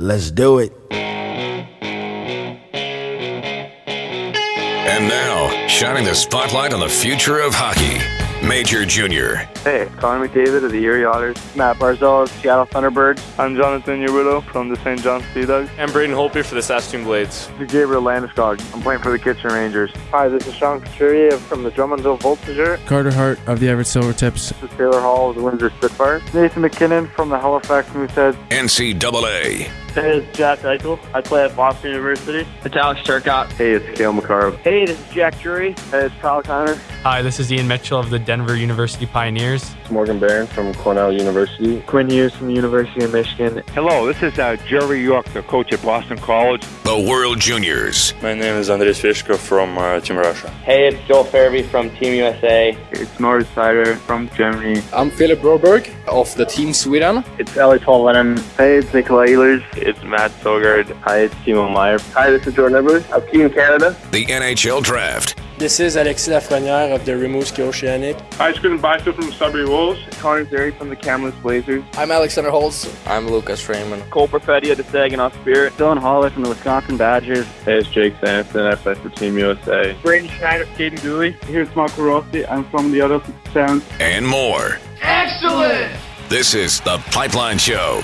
Let's do it. And now, shining the spotlight on the future of hockey, Major Jr. Hey, Connor McDavid of the Erie Otters. Matt Barzal of Seattle Thunderbirds. I'm Jonathan Huberdeau from the St. John Sea Dogs. I'm Braden Holtby for the Saskatoon Blades. This is Gabriel Landeskog. I'm playing for the Kitchener Rangers. Hi, this is Sean Couturier from the Drummondville Voltigeur. Carter Hart of the Everett Silvertips. This is Taylor Hall of the Windsor Spitfires. Nathan MacKinnon from the Halifax Mooseheads. NCAA. Hey, it's Jack Eichel. I play at Boston University. It's Alex Turcotte. Hey, it's Cale Makar. Hey, this is Jack Drury. Hey, it's Kyle Connor. Hi, this is Ian Mitchell of the Denver University Pioneers. It's Morgan Barron from Cornell University. Quinn Hughes from the University of Michigan. Hello, this is uh, Jerry York, the coach at Boston College. The World Juniors. My name is Andres Fishko from uh, Team Russia. Hey, it's Joel Farabee from Team USA. It's Moritz Seider from Germany. I'm Philip Broberg of the Team Sweden. It's Eeli Tolvanen. Hey, it's Nikolai Ehlers. It's Matt Sogaard. Hi, it's Timo Meier. Hi, this is Jordan Edwards of Team Canada. The NHL Draft. This is Alexis Lafreniere of the Rimouski Oceanic. Hi, it's Quinton Byfield from Sudbury Wolves. Connor Zary from the Kamloops Blazers. I'm Alexander Holtz. I'm Lucas Raymond. Cole Perfetti of the Saginaw Spirit. Dylan Holler from the Wisconsin Badgers. Hey, it's Jake Sanson. I play for Team USA. Braden Schneider, Caden Dooley. Here's Marco Rossi. I'm from the other Sounds. And more. Excellent! This is The Pipeline Show.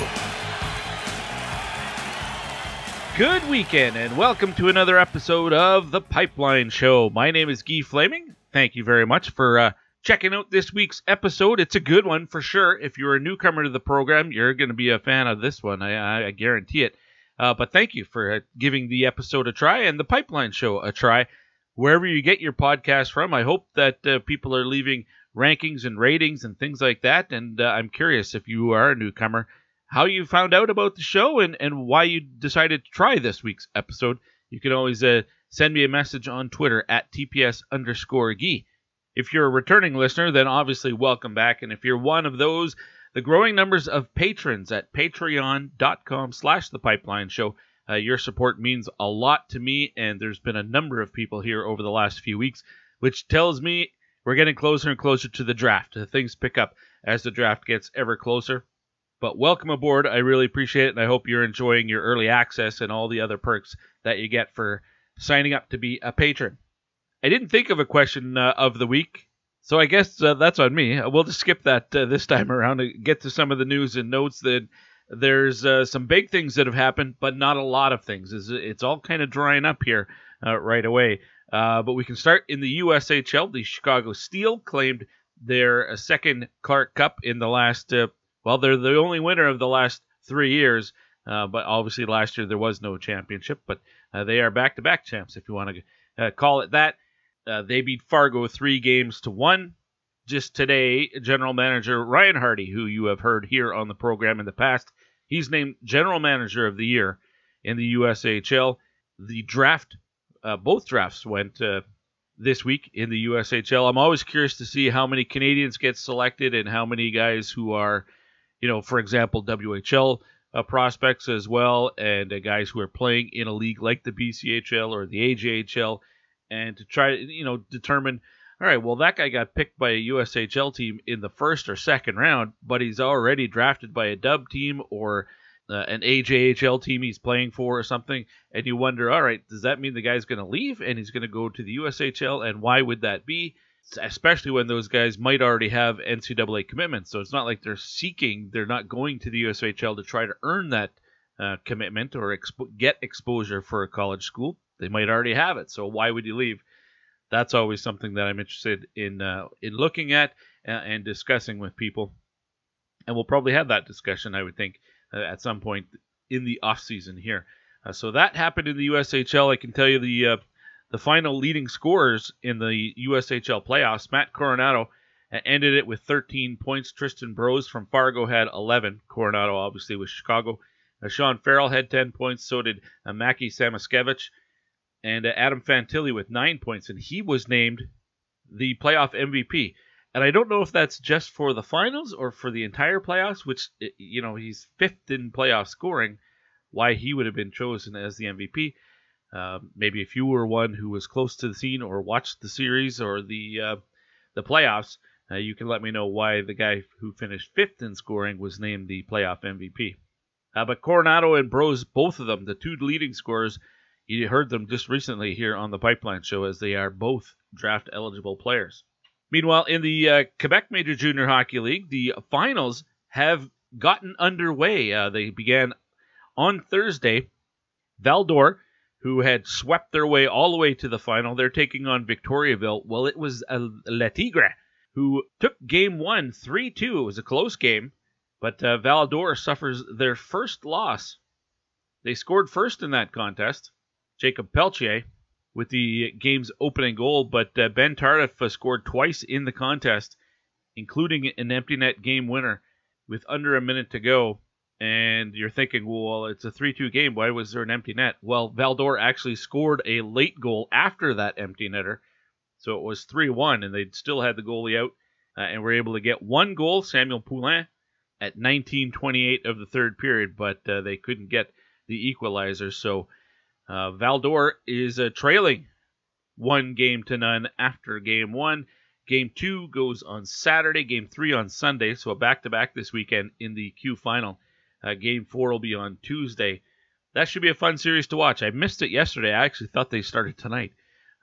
Good weekend, and welcome to another episode of The Pipeline Show. My name is Guy Flaming. Thank you very much for uh, checking out this week's episode. It's a good one for sure. If you're a newcomer to the program, you're going to be a fan of this one. I, I guarantee it. Uh, but thank you for uh, giving the episode a try and the Pipeline Show a try. Wherever you get your podcast from, I hope that uh, people are leaving rankings and ratings and things like that. And uh, I'm curious if you are a newcomer how you found out about the show and, and why you decided to try this week's episode, you can always uh, send me a message on Twitter at TPS underscore Gee. If you're a returning listener, then obviously welcome back. And if you're one of those, the growing numbers of patrons at patreon.com slash the pipeline show, uh, your support means a lot to me. And there's been a number of people here over the last few weeks, which tells me we're getting closer and closer to the draft. Things pick up as the draft gets ever closer. But welcome aboard. I really appreciate it, and I hope you're enjoying your early access and all the other perks that you get for signing up to be a patron. I didn't think of a question uh, of the week, so I guess uh, that's on me. We'll just skip that uh, this time around and get to some of the news and notes. That there's uh, some big things that have happened, but not a lot of things. It's, it's all kind of drying up here uh, right away. Uh, but we can start in the USHL. The Chicago Steel claimed their second Clark Cup in the last well, they're the only winner of the last three years. Uh, but obviously, last year there was no championship. But uh, they are back-to-back champs, if you want to uh, call it that. Uh, they beat Fargo three games to one. Just today, General Manager Ryan Hardy, who you have heard here on the program in the past, he's named General Manager of the Year in the USHL. The draft, uh, both drafts went uh, this week in the USHL. I'm always curious to see how many Canadians get selected and how many guys who are you know, for example, WHL uh, prospects as well, and uh, guys who are playing in a league like the BCHL or the AJHL, and to try to, you know, determine, all right, well, that guy got picked by a USHL team in the first or second round, but he's already drafted by a dub team or uh, an AJHL team he's playing for or something, and you wonder, all right, does that mean the guy's going to leave and he's going to go to the USHL, and why would that be? Especially when those guys might already have NCAA commitments. So it's not like they're seeking, they're not going to the USHL to try to earn that uh, commitment or expo- get exposure for a college school. They might already have it. So why would you leave? That's always something that I'm interested in uh, in looking at and, and, discussing with people. And we'll probably have that discussion, I would think, uh, at some point in the off season here. Uh, so that happened in the USHL. I can tell you the uh, the final leading scorers in the USHL playoffs. Matt Coronato ended it with 13 points. Tristan Broz from Fargo had 11. Coronato obviously with Chicago. Uh, Sean Farrell had 10 points. So did uh, Mackie Samoskevich. And uh, Adam Fantilli with 9 points. And he was named the playoff MVP. And I don't know if that's just for the finals or for the entire playoffs, which, you know, he's fifth in playoff scoring. Why he would have been chosen as the MVP. Uh, maybe if you were one who was close to the scene or watched the series or the uh, the playoffs, uh, you can let me know why the guy who finished fifth in scoring was named the playoff MVP. Uh, but Coronato and Broz, both of them, the two leading scorers, you heard them just recently here on the Pipeline Show as they are both draft eligible players. Meanwhile, in the uh, Quebec Major Junior Hockey League, the finals have gotten underway. Uh, they began on Thursday. Val d'Or, who had swept their way all the way to the final, they're taking on Victoriaville. Well, it was uh, Le Tigre who took game one 3 2. It was a close game, but uh, Val d'Or suffers their first loss. They scored first in that contest, Jacob Pelletier, with the game's opening goal, but uh, Ben Tardif scored twice in the contest, including an empty net game winner with under a minute to go. And you're thinking, well, it's a 3 2 game. Why was there an empty net? Well, Val d'Or actually scored a late goal after that empty netter. So it was 3 1, and they still had the goalie out uh, and were able to get one goal, Samuel Poulin, at 19:28 of the third period, but uh, they couldn't get the equalizer. So uh, Val d'Or is uh, trailing one game to none after game one. Game two goes on Saturday, game three on Sunday, so a back to back this weekend in the Q final. Uh, game four will be on Tuesday. That should be a fun series to watch. I missed it yesterday. I actually thought they started tonight.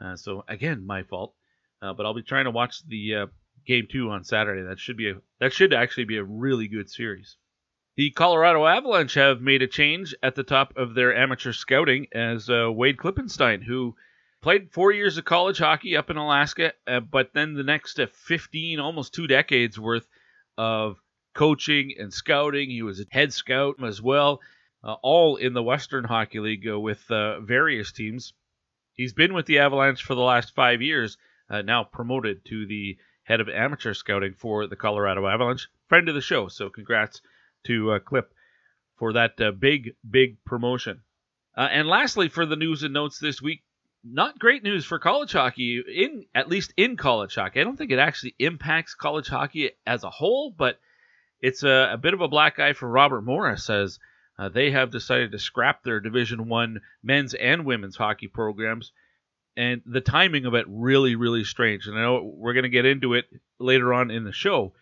Uh, so again, my fault. Uh, but I'll be trying to watch the uh, game two on Saturday. That should be a that should actually be a really good series. The Colorado Avalanche have made a change at the top of their amateur scouting as uh, Wade Klippenstein, who played four years of college hockey up in Alaska, uh, but then the next uh, 15, almost two decades worth of coaching and scouting. He was a head scout as well, uh, all in the Western Hockey League uh, with uh, various teams. He's been with the Avalanche for the last five years, now promoted to the head of amateur scouting for the Colorado Avalanche. Friend of the show, so congrats to uh, Clip for that uh, big, big promotion. Uh, and lastly, for the news and notes this week, not great news for college hockey, in at least in college hockey. I don't think it actually impacts college hockey as a whole, but it's a, a bit of a black eye for Robert Morris as uh, they have decided to scrap their Division One men's and women's hockey programs and the timing of it really, really strange. And I know we're going to get into it later on in the show,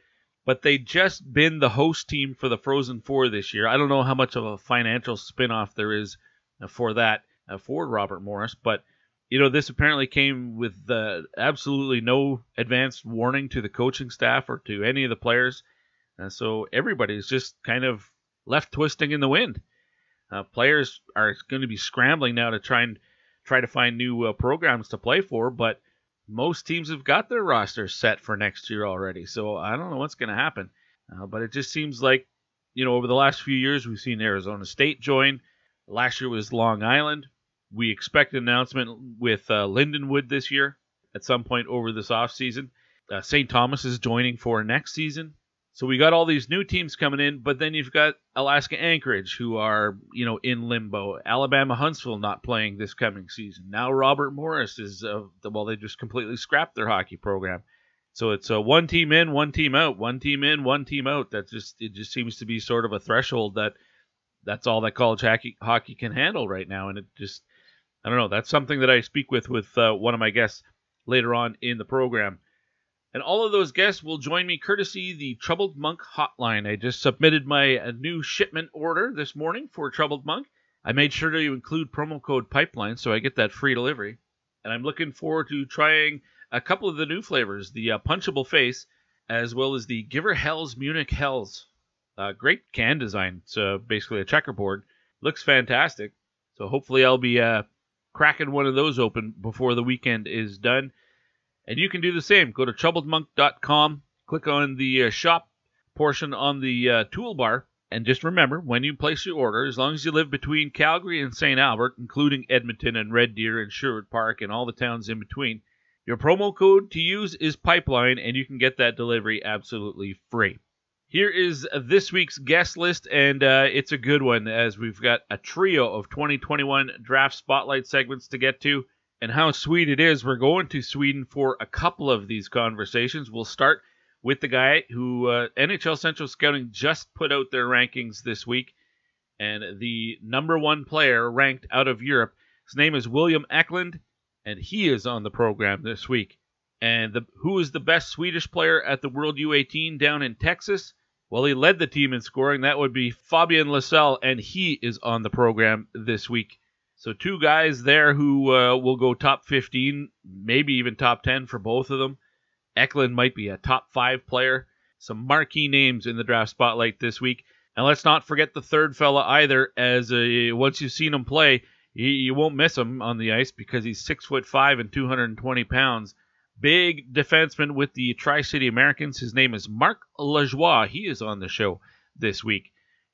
but they just been the host team for the Frozen Four this year. I don't know how much of a financial spinoff there is uh, for that uh, for Robert Morris, but you know this apparently came with uh, absolutely no advance warning to the coaching staff or to any of the players, and so everybody's just kind of left twisting in the wind. Uh, players are going to be scrambling now to try and try to find new uh, programs to play for, but most teams have got their rosters set for next year already. So I don't know what's going to happen. Uh, but it just seems like, you know, over the last few years, we've seen Arizona State join. Last year was Long Island. We expect an announcement with uh, Lindenwood this year at some point over this offseason. Uh, St. Thomas is joining for next season. So we got all these new teams coming in, but then you've got Alaska Anchorage who are, you know, in limbo. Alabama Huntsville not playing this coming season. Now Robert Morris is, uh, well, they just completely scrapped their hockey program. So it's a one team in, one team out, one team in, one team out. That just it just seems to be sort of a threshold that that's all that college hockey hockey can handle right now, and it just I don't know. That's something that I speak with with uh, one of my guests later on in the program. And all of those guests will join me courtesy the Troubled Monk hotline. I just submitted my uh, new shipment order this morning for Troubled Monk. I made sure to include promo code Pipeline so I get that free delivery. And I'm looking forward to trying a couple of the new flavors the uh, Punchable Face, as well as the Giver Hells Munich Hells. Uh, great can design. It's uh, basically a checkerboard. Looks fantastic. So hopefully I'll be uh, cracking one of those open before the weekend is done. And you can do the same. Go to troubledmonk.com, click on the uh, shop portion on the uh, toolbar, and just remember when you place your order, as long as you live between Calgary and St. Albert, including Edmonton and Red Deer and Sherwood Park and all the towns in between, your promo code to use is Pipeline, and you can get that delivery absolutely free. Here is this week's guest list, and uh, it's a good one as we've got a trio of 2021 draft spotlight segments to get to and how sweet it is. We're going to Sweden for a couple of these conversations. We'll start with the guy who uh, NHL Central Scouting just put out their rankings this week, and the number one player ranked out of Europe. His name is William Eklund, and he is on the program this week. And the, who is the best Swedish player at the World U18 down in Texas? Well, he led the team in scoring. That would be Fabian Lysell, and he is on the program this week. So two guys there who uh, will go top 15, maybe even top 10 for both of them. Eklund might be a top five player. Some marquee names in the draft spotlight this week. And let's not forget the third fella either, as uh, once you've seen him play, you, you won't miss him on the ice because he's six foot five and 220 pounds. Big defenseman with the Tri City Americans. His name is Marc Lajoie. He is on the show this week.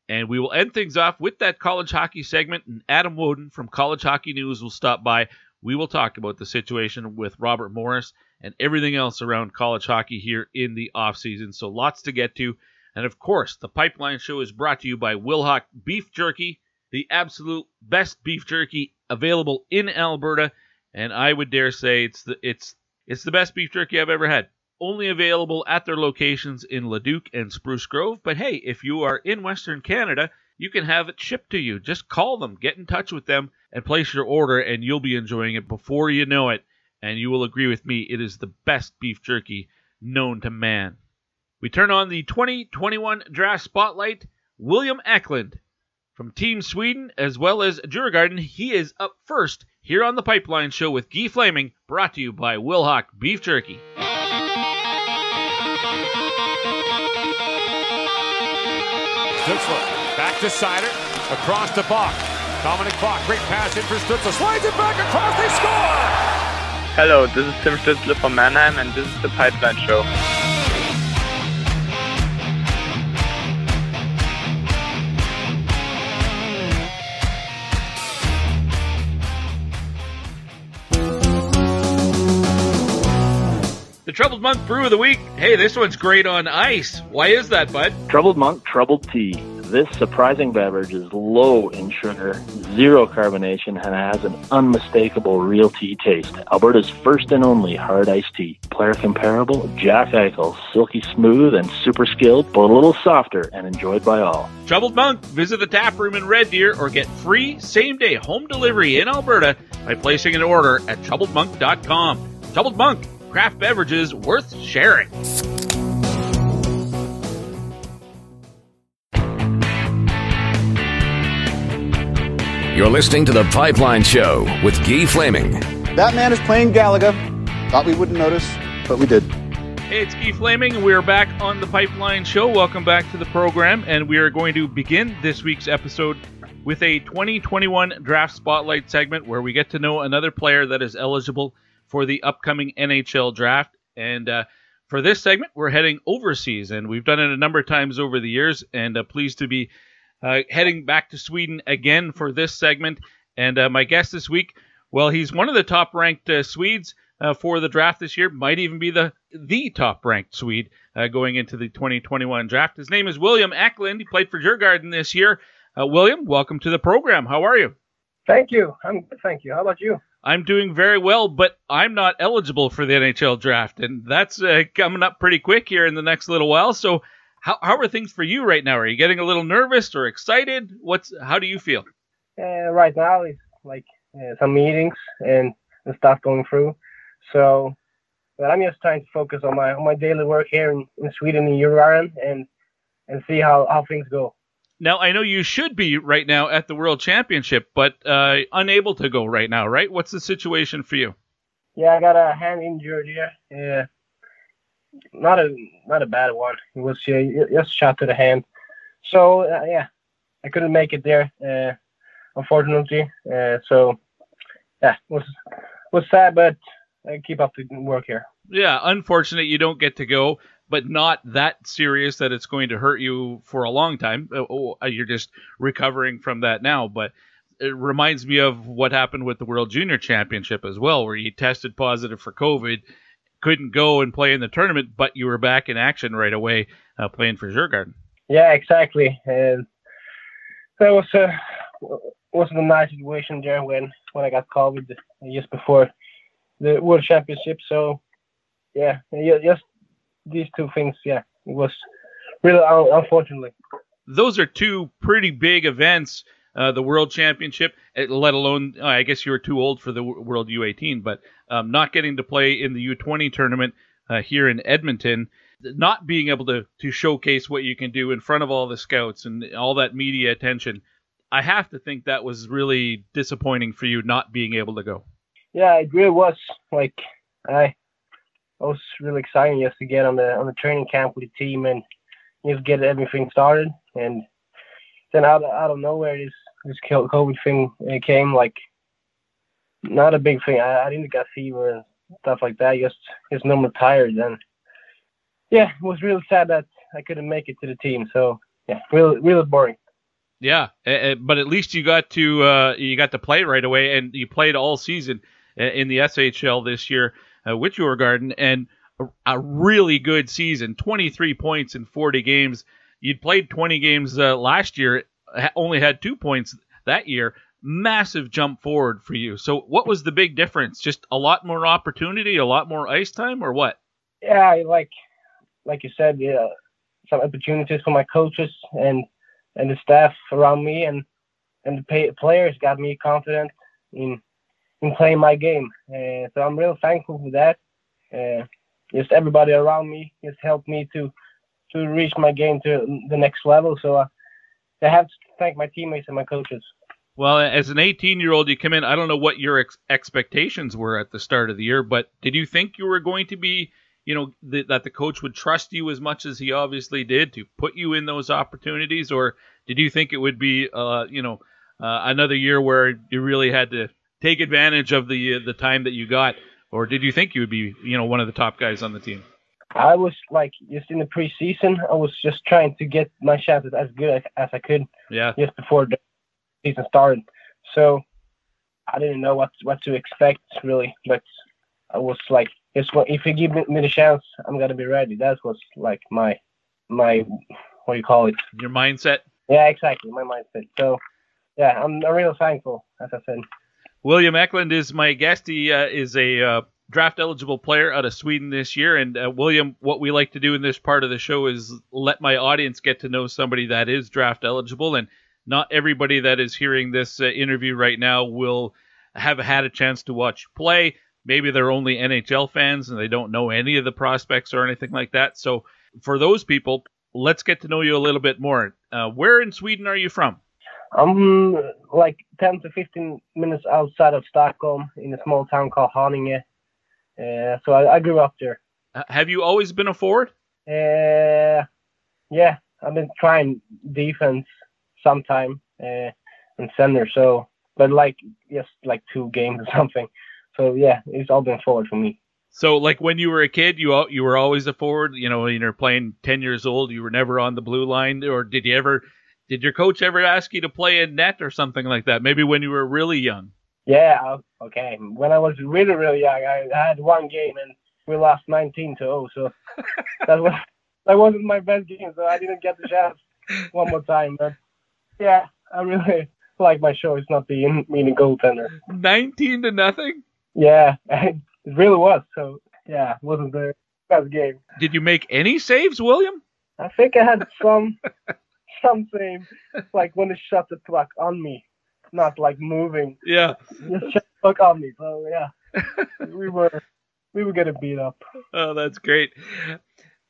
And we will end things off with that college hockey segment. And Adam Wodon from College Hockey News will stop by. We will talk about the situation with Robert Morris and everything else around college hockey here in the offseason. So lots to get to. And of course, the Pipeline Show is brought to you by Wilhauk Beef Jerky, the absolute best beef jerky available in Alberta. And I would dare say it's the it's it's the best beef jerky I've ever had. Only available at their locations in Leduc and Spruce Grove. But hey, if you are in Western Canada, you can have it shipped to you. Just call them, get in touch with them, and place your order, and you'll be enjoying it before you know it. And you will agree with me, it is the best beef jerky known to man. We turn on the 2021 draft spotlight. William Eklund from Team Sweden as well as Djurgården. He is up first here on the Pipeline Show with Guy Flaming, brought to you by Wilhauk Beef Jerky. Stützle back to Seider, across to Bokk. Dominic Bokk, great pass in for slides it back across, they score! Hello, this is Tim Stützle from Mannheim, and this is the Pipeline Show. Troubled Monk Brew of the Week. Hey, this one's great on ice. Why is that, bud? Troubled Monk Troubled Tea. This surprising beverage is low in sugar, zero carbonation, and has an unmistakable real tea taste. Alberta's first and only hard iced tea. Player comparable, Jack Eichel, silky smooth and super skilled, but a little softer and enjoyed by all. Troubled Monk, visit the tap room in Red Deer or get free same day home delivery in Alberta by placing an order at troubledmonk.com. Troubled Monk, craft beverages worth sharing. You're listening to The Pipeline Show with Guy Flaming. That man is playing Galaga. Thought we wouldn't notice, but we did. Hey, it's Guy Flaming. We're back on the Pipeline Show. Welcome back to the program, and we are going to begin this week's episode with a 2021 Draft Spotlight segment where we get to know another player that is eligible for the upcoming NHL Draft. And uh, for this segment, we're heading overseas, and we've done it a number of times over the years, and uh, pleased to be uh, heading back to Sweden again for this segment. And uh, my guest this week, well, he's one of the top ranked uh, Swedes uh, for the draft this year, might even be the the top ranked Swede going into the 2021 draft. His name is William Eklund. He played for Djurgården this year. William, welcome to the program. How are you? Thank you. I'm thank you. How about you? I'm doing very well, but I'm not eligible for the NHL draft, and that's coming up pretty quick here in the next little while. So how, how are things for you right now? Are you getting a little nervous or excited? What's how do you feel? Uh, right now, it's like uh, some meetings and, stuff going through. So, but I'm just trying to focus on my on my daily work here in, in Sweden in Djurgården and and see how, how things go. Now I know you should be right now at the World Championship, but uh, unable to go right now, right? What's the situation for you? Yeah, I got a hand injury here. Yeah, not a not a bad one. It was uh, just shot to the hand. So uh, yeah, I couldn't make it there, uh, unfortunately. Uh, so yeah, was was sad, but I keep up the work here. Yeah, unfortunate you don't get to go, but not that serious that it's going to hurt you for a long time. Uh, oh, uh, you're just recovering from that now, but it reminds me of what happened with the World Junior Championship as well, where you tested positive for COVID couldn't go and play in the tournament, but you were back in action right away uh, playing for Djurgården. Yeah, exactly. And that was uh, a wasn't a nice situation there when when I got COVID just before the World Championship. So yeah, just these two things. Yeah, it was really unfortunately. Those are two pretty big events. Uh, the World Championship, eh, let alone, uh, I guess you were too old for the World U18, but um, not getting to play in the U20 tournament uh, here in Edmonton. not being able to to showcase what you can do in front of all the scouts and all that media attention. I have to think that was really disappointing for you not being able to go. Yeah, it really was. Like I, I was really excited just to get on the on the training camp with the team and just get everything started. And then out of, out of nowhere, this this COVID thing came. Like not a big thing. I, I didn't get fever and stuff like that. Just just normal tired. And yeah, it was really sad that I couldn't make it to the team. So yeah, really really boring. Yeah, but at least you got to uh, you got to play right away, and you played all season in the SHL this year uh, with Djurgården, and a, a, really good season. 23 points in 40 games. You'd played 20 games uh, last year, only had two points that year. Massive jump forward for you. So, what was the big difference? Just a lot more opportunity, a lot more ice time, or what? Yeah, like like you said, yeah, some opportunities for my coaches and and the staff around me and and the pay, players got me confident in in playing my game. Uh, so I'm real thankful for that. Uh, just everybody around me just helped me to to reach my game to the next level. So uh, I have to thank my teammates and my coaches. Well, as an 18 year old, you come in. I don't know what your ex- expectations were at the start of the year, but did you think you were going to be you know th- that the coach would trust you as much as he obviously did to put you in those opportunities, or did you think it would be uh, you know uh, another year where you really had to take advantage of the uh, the time that you got, or did you think you would be you know one of the top guys on the team? I was like just in the preseason. I was just trying to get my chances as good as, as I could. Yeah. Just before the season started, so I didn't know what what to expect really, but I was like what if you give me the chance, I'm gonna be ready. That was like my my what do you call it? Your mindset. Yeah, exactly, my mindset. So yeah, I'm, I'm real thankful, as I said. William Eklund is my guest. He uh, is a uh, draft eligible player out of Sweden this year. And uh, William, what we like to do in this part of the show is let my audience get to know somebody that is draft eligible. And not everybody that is hearing this uh, interview right now will have had a chance to watch play maybe they're only NHL fans and they don't know any of the prospects or anything like that. So for those people, let's get to know you a little bit more. Uh, where in Sweden are you from? I'm like 10 to 15 minutes outside of Stockholm in a small town called Haninge. Uh, so I, I, grew up there. have you always been a forward? Uh, yeah, I've been trying defense sometime uh, and center. So, but like just like two games or something. So yeah, it's all been forward for me. So like when you were a kid, you you were always a forward. You know, you're playing ten years old. You were never on the blue line, or did you ever? Did your coach ever ask you to play in net or something like that? Maybe when you were really young. Yeah. Okay. When I was really really young, I, had one game and we lost 19 to 0. So that was that wasn't my best game. So I didn't get the chance one more time. But yeah, I really like my show. It's not being being a goaltender. 19 to nothing. Yeah, it really was. So yeah, it wasn't the best game. Did you make any saves, William? I think I had some some saves, like when it shut the puck on me, not like moving. Yeah, just shot the puck on me. So yeah, we were we were getting beat up. Oh, that's great.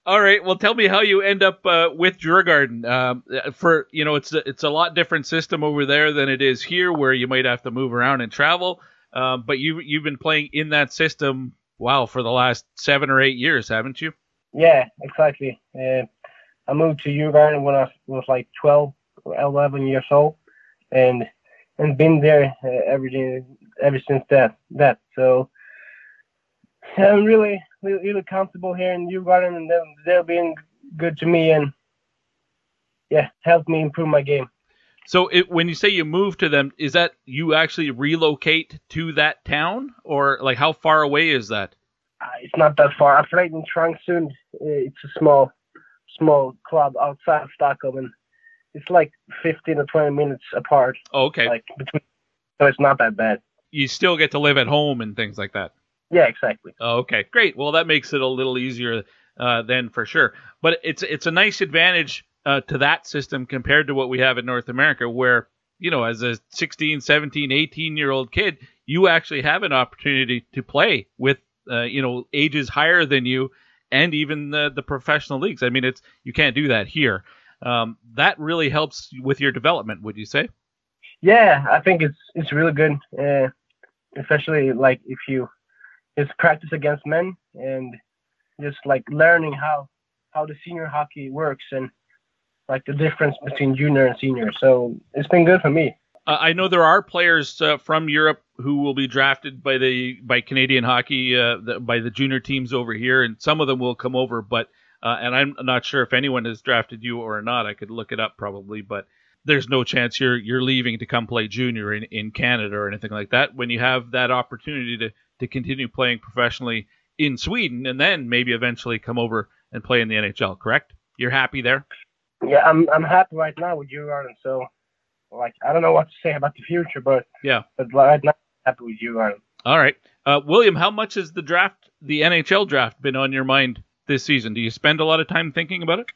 All right. Well, tell me how you end up uh, with Djurgården. Um, for you know, it's a, it's a lot different system over there than it is here, where you might have to move around and travel. Um, but you you've been playing in that system, wow, for the last seven or eight years, haven't you? Yeah, exactly. Uh, I moved to Djurgården when I was like 12 or 11 years old, and and been there uh, every ever since that. That so I'm really really, really comfortable here in Djurgården, and they're, they're being good to me and yeah, helped me improve my game. So it, when you say you move to them, is that you actually relocate to that town, or like how far away is that? Uh, it's not that far. I played in Trangsund. Uh, it's a small, small club outside of Stockholm, and it's like 15 or 20 minutes apart. Oh, okay. Like between, so it's not that bad. You still get to live at home and things like that. Yeah, exactly. Oh, okay, great. Well, that makes it a little easier uh, then for sure. But it's it's a nice advantage uh, to that system compared to what we have in North America, where you know, as a 16, 17, 18 year old kid, you actually have an opportunity to play with uh, you know ages higher than you and even the the professional leagues. I mean, it's you can't do that here. Um, that really helps with your development, would you say? Yeah, I think it's it's really good, uh, especially like if you just practice against men and just like learning how how the senior hockey works and like the difference between junior and senior. So it's been good for me. Uh, I know there are players uh, from Europe who will be drafted by the by Canadian hockey uh, the, by the junior teams over here, and some of them will come over. But uh, and I'm not sure if anyone has drafted you or not. I could look it up probably, but there's no chance you're you're leaving to come play junior in, in Canada or anything like that. When you have that opportunity to to continue playing professionally in Sweden, and then maybe eventually come over and play in the NHL. Correct? You're happy there? Yeah, I'm I'm happy right now with Djurgården. So, like, I don't know what to say about the future, but yeah, but right now I'm happy with Djurgården. All right, uh, William, how much has the draft, the NHL draft, been on your mind this season? Do you spend a lot of time thinking about it?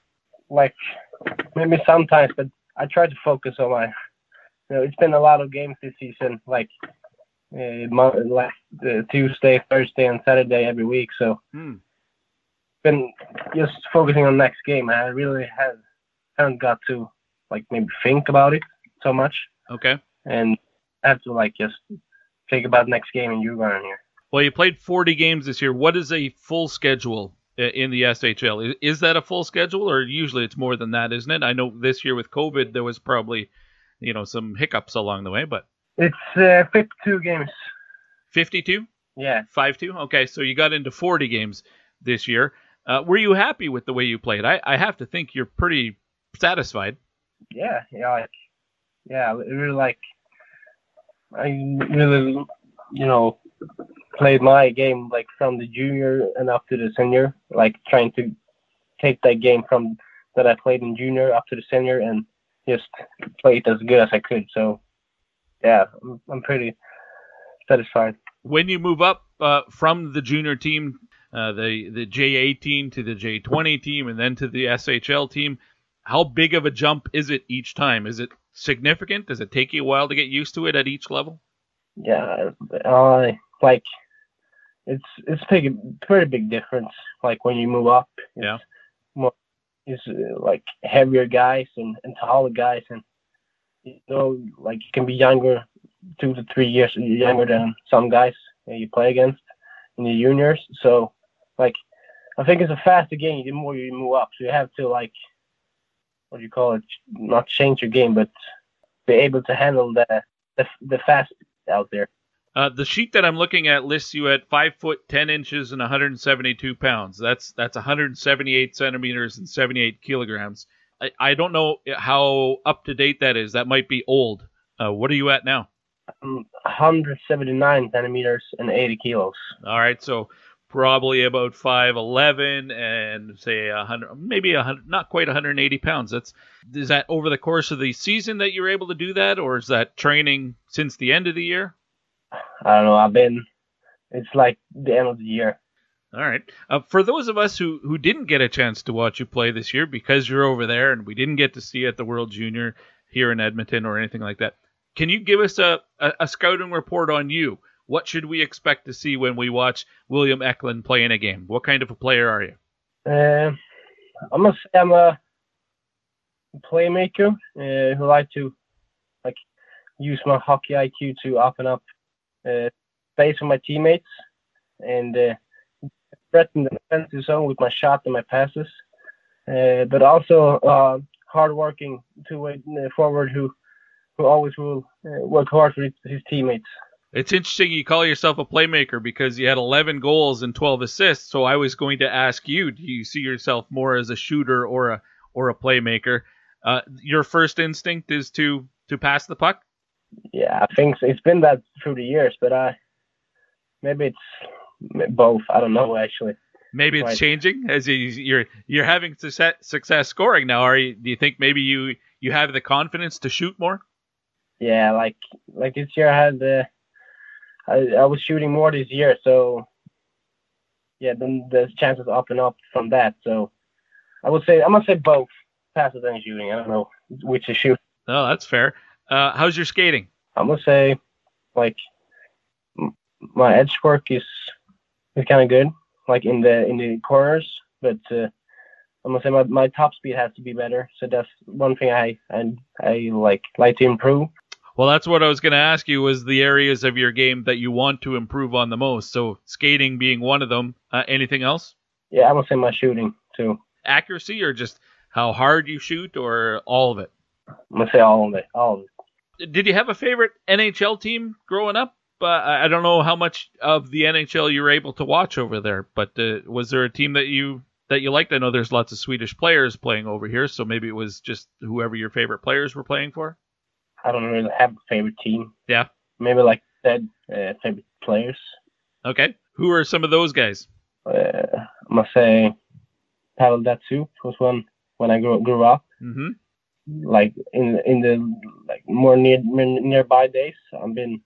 Like, maybe sometimes, but I try to focus on my. You know, it's been a lot of games this season, like uh, like uh, Tuesday, Thursday, and Saturday every week. So, hmm. been just focusing on next game. I really have haven't got to like maybe think about it so much. Okay. And I have to like just think about next game and you going here. Well, you played 40 games this year. What is a full schedule in the SHL? Is that a full schedule, or usually it's more than that, isn't it? I know this year with COVID there was probably, you know, some hiccups along the way, but it's uh, 52 games. 52? Yeah. 5-2? Okay, so you got into 40 games this year. Uh, were you happy with the way you played? I, I have to think you're pretty satisfied. Yeah, yeah, like, yeah, really like, I really, you know, played my game like from the junior and up to the senior, like trying to take that game from that I played in junior up to the senior and just play it as good as I could. So, yeah, I'm, I'm pretty satisfied. When you move up uh, from the junior team, uh, the the J18 to the J20 team, and then to the SHL team, how big of a jump is it each time? Is it significant? Does it take you a while to get used to it at each level? Yeah, uh, like it's it's a pretty big difference. Like when you move up, yeah, more it's uh, like heavier guys and, and taller guys, and you know, like you can be younger, two to three years younger than some guys you play against in the juniors. So, like, I think it's a faster game the more you move up. So you have to like what do you call it? Not change your game, but be able to handle the the, the fast out there. Uh, the sheet that I'm looking at lists you at five foot ten inches and 172 pounds. That's that's 178 centimeters and 78 kilograms. I, I don't know how up to date that is. That might be old. Uh, what are you at now? Um, 179 centimeters and 80 kilos. All right, so probably about 5'11 and say 100 maybe 100 not quite 180 pounds. That's is that over the course of the season that you're able to do that or is that training since the end of the year? I don't know. I've been it's like the end of the year. All right. Uh, for those of us who who didn't get a chance to watch you play this year because you're over there and we didn't get to see you at the world junior here in edmonton or anything like that can you give us a, a, a scouting report on you what should we expect to see when we watch William Eklund play in a game? What kind of a player are you? Uh, I'm gonna say I'm a playmaker uh, who like to like use my hockey IQ to open up uh, space for my teammates and uh, threaten the defensive zone with my shot and my passes. Uh, but also uh, hardworking two-way uh, forward who who always will uh, work hard for his teammates. It's interesting you call yourself a playmaker because you had 11 goals and 12 assists. So I was going to ask you, do you see yourself more as a shooter or a or a playmaker? Uh, your first instinct is to to pass the puck. Yeah, I think so. it's been that through the years, but I maybe it's both. I don't know actually. Maybe it's right. changing as you, you're you're having success, success scoring now. Are you? Do you think maybe you you have the confidence to shoot more? Yeah, like like this year I had the I, I was shooting more this year, so yeah, then there's chances up and up from that. So I would say I'm gonna say both passes and shooting. I don't know which is shoot. No, that's fair. Uh, how's your skating? I'm gonna say like my edge work is is kind of good, like in the in the corners. but uh, I'm gonna say my, my top speed has to be better. So that's one thing I I, I like like to improve. Well, that's what I was going to ask you was the areas of your game that you want to improve on the most. So skating being one of them. Uh, anything else? Yeah, I would say my shooting too. Accuracy or just how hard you shoot or all of it? I'm gonna say all of it. All of it. Did you have a favorite NHL team growing up? Uh, I don't know how much of the NHL you were able to watch over there, but uh, was there a team that you that you liked? I know there's lots of Swedish players playing over here, so maybe it was just whoever your favorite players were playing for. I don't really have a favorite team. Yeah. Maybe like said, uh, favorite players. Okay. Who are some of those guys? Uh, I must say, Pavel Datsyuk was one when I grew, grew up. Mm-hmm. Like in in the like more near nearby days, I've been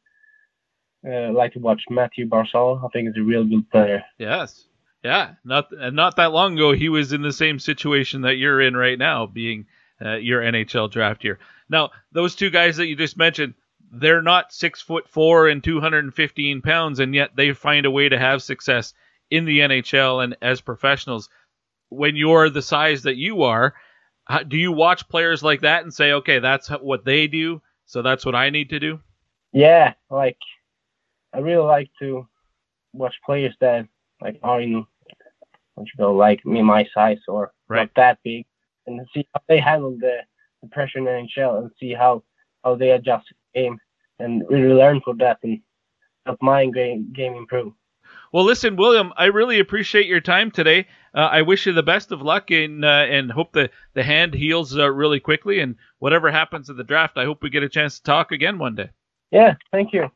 uh, like to watch Matthew Barzal. I think he's a real good player. Yes. Yeah. Not not that long ago, he was in the same situation that you're in right now, being uh, your NHL draft year. Now, those two guys that you just mentioned, they're not six foot four and 215 pounds, and yet they find a way to have success in the NHL and as professionals. When you're the size that you are, do you watch players like that and say, okay, that's what they do, so that's what I need to do? Yeah, like I really like to watch players that like are in, what you go, like me, my size or right. not that big, and see how they handle the, the pressure in the NHL and see how how they adjust game and really learn from that and help my game game improve. Well, listen, William, I really appreciate your time today. Uh, I wish you the best of luck and uh, and hope the the hand heals uh, really quickly. And whatever happens in the draft, I hope we get a chance to talk again one day. Yeah, thank you.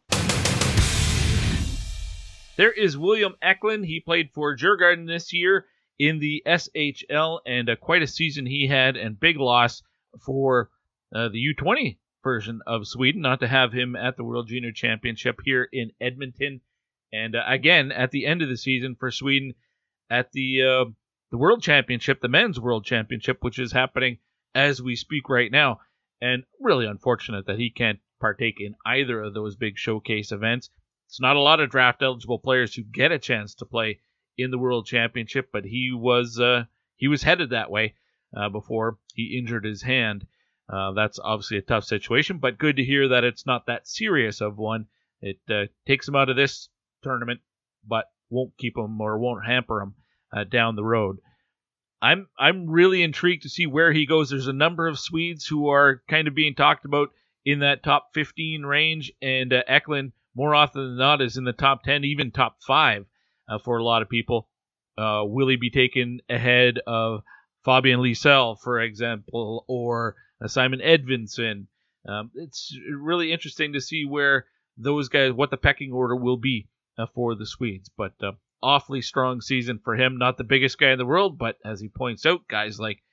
There is William Eklund. He played for Djurgården this year in the SHL, and uh, quite a season he had, and big loss for uh, the U20 version of Sweden, not to have him at the World Junior Championship here in Edmonton. And uh, again, at the end of the season for Sweden, at the uh, the World Championship, the Men's World Championship, which is happening as we speak right now, and really unfortunate that he can't partake in either of those big showcase events. It's not a lot of draft eligible players who get a chance to play in the World Championship, but he was uh, he was headed that way uh, before he injured his hand. Uh, that's obviously a tough situation, but good to hear that it's not that serious of one. It uh, takes him out of this tournament, but won't keep him or won't hamper him uh, down the road. I'm I'm really intrigued to see where he goes. There's a number of Swedes who are kind of being talked about in that top 15 range, and uh, Eklund more often than not is in the top 10, even top five uh, for a lot of people. Uh, will he be taken ahead of Fabian Lysell, for example, or uh, Simon Edvinsson? Um, it's really interesting to see where those guys, what the pecking order will be uh, for the Swedes. But uh, awfully strong season for him. Not the biggest guy in the world, but as he points out, guys like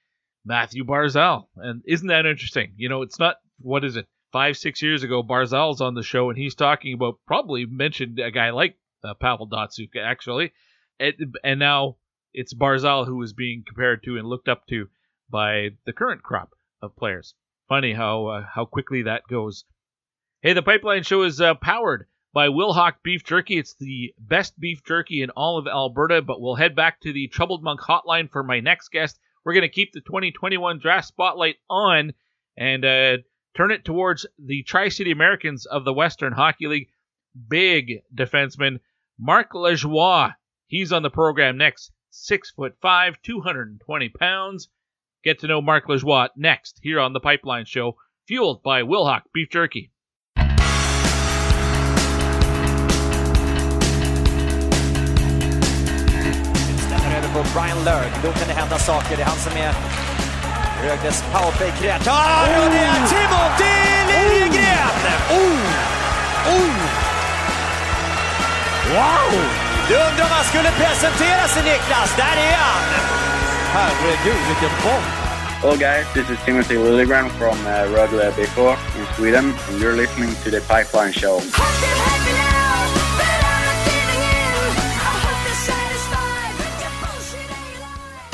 Matthew Barzal. And isn't that interesting? You know, it's not, what is it? five, six years ago, Barzal's on the show, and he's talking about probably mentioned a guy like uh, Pavel Datsyuk, actually. And now it's Barzal who is being compared to and looked up to by the current crop of players. Funny how uh, how quickly that goes. Hey, the Pipeline Show is uh, powered by Wilhauk Beef Jerky. It's the best beef jerky in all of Alberta, but we'll head back to the Troubled Monk hotline for my next guest. We're going to keep the 2021 draft spotlight on and uh, turn it towards the Tri City Americans of the Western Hockey League. Big defenseman Marc Lajoie. He's on the program next. Six foot five, 220 pounds. Get to know Marc Lajoie next here on the Pipeline Show, fueled by Wilhauk Beef Jerky. Stämmer över på Brian Lurg. Då kan det hända saker. Det är han som är Rögles powerplay-kreatör. Och det är oh! Timothy Liljegren! Oh! oh! Oh! Wow! Du undrar om han skulle presentera sig, Niklas. Där är han! Herregud, vilken bomb! Hello guys, this is Timothy Liljegren from uh, Rögle BK in Sweden, and you're listening to the Pipeline Show.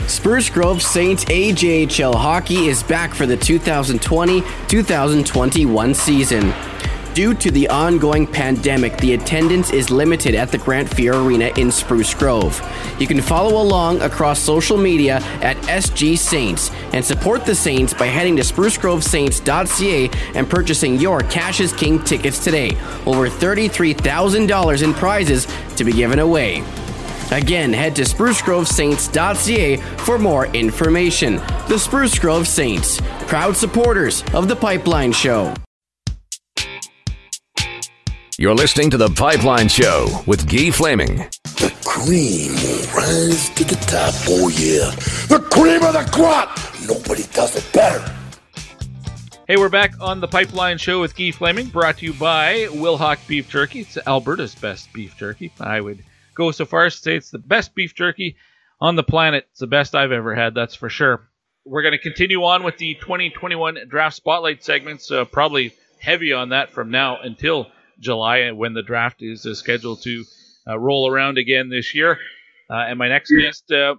Spruce Grove Saints AJHL Hockey is back for the 2020 2021 season. Due to the ongoing pandemic, the attendance is limited at the Grant Fuhr Arena in Spruce Grove. You can follow along across social media at SG Saints and support the Saints by heading to sprucegrovesaints.ca and purchasing your Cash is King tickets today. Over $33,000 in prizes to be given away. Again, head to sprucegrovesaints.ca for more information. The Spruce Grove Saints, proud supporters of the Pipeline Show. You're listening to The Pipeline Show with Guy Flaming. The cream will rise to the top, oh yeah. The cream of the crop! Nobody does it better. Hey, we're back on The Pipeline Show with Guy Flaming, brought to you by Wilhauk Beef Jerky. It's Alberta's best beef jerky. I would go so far as to say it's the best beef jerky on the planet. It's the best I've ever had, that's for sure. We're going to continue on with the 2021 draft spotlight segments, uh, probably heavy on that from now until July when the draft is uh, scheduled to uh, roll around again this year. Uh, and my next guest uh,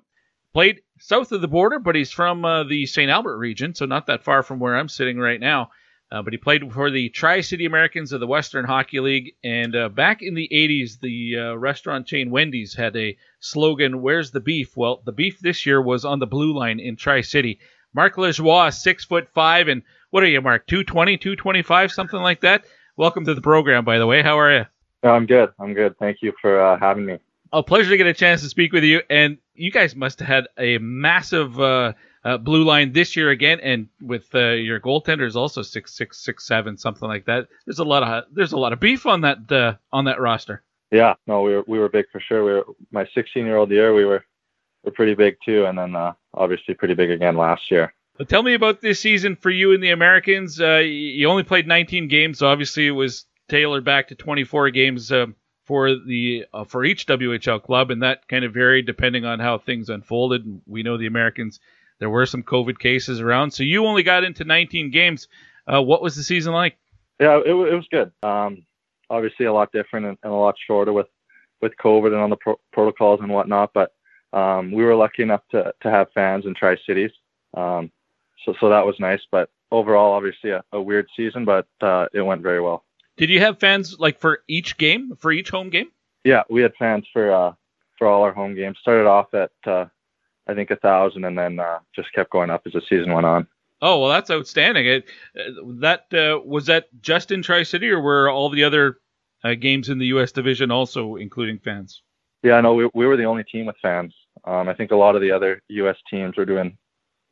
played south of the border, but he's from uh, the St. Albert region, so not that far from where I'm sitting right now. Uh, but he played for the Tri City Americans of the Western Hockey League. And uh, back in the 80s, the uh, restaurant chain Wendy's had a slogan, Where's the beef? Well, the beef this year was on the blue line in Tri City. Marc Lajoie, six foot five, and what are you, Marc? 220, 225, something like that? Welcome to the program, by the way. How are you? I'm good. I'm good. Thank you for uh, having me. A pleasure to get a chance to speak with you. And you guys must have had a massive uh, uh, blue line this year again, and with uh, your goaltenders also six six six seven something like that. There's a lot of there's a lot of beef on that uh, on that roster. Yeah, no, we were we were big for sure. We were my 16 year old year. We were we're pretty big too, and then uh, obviously pretty big again last year. Tell me about this season for you and the Americans. Uh, you only played 19 games, so obviously it was tailored back to 24 games uh, for the uh, for each WHL club, and that kind of varied depending on how things unfolded. We know the Americans there were some COVID cases around, so you only got into 19 games. Uh, what was the season like? Yeah, it, it was good. Um, obviously, a lot different and, and, a lot shorter with with COVID and all the pro- protocols and whatnot. But um, we were lucky enough to to have fans in Tri Cities, um, so so that was nice. But overall, obviously, a, a weird season, but uh, it went very well. Did you have fans like for each game, for each home game? Yeah, we had fans for uh, for all our home games. Started off at uh, I think a thousand, and then uh, just kept going up as the season went on. Oh well, that's outstanding. It, uh, that uh, was that just in Tri City, or were all the other uh, games in the U.S. division also including fans? Yeah, no, we, we were the only team with fans. Um, I think a lot of the other U.S. teams were doing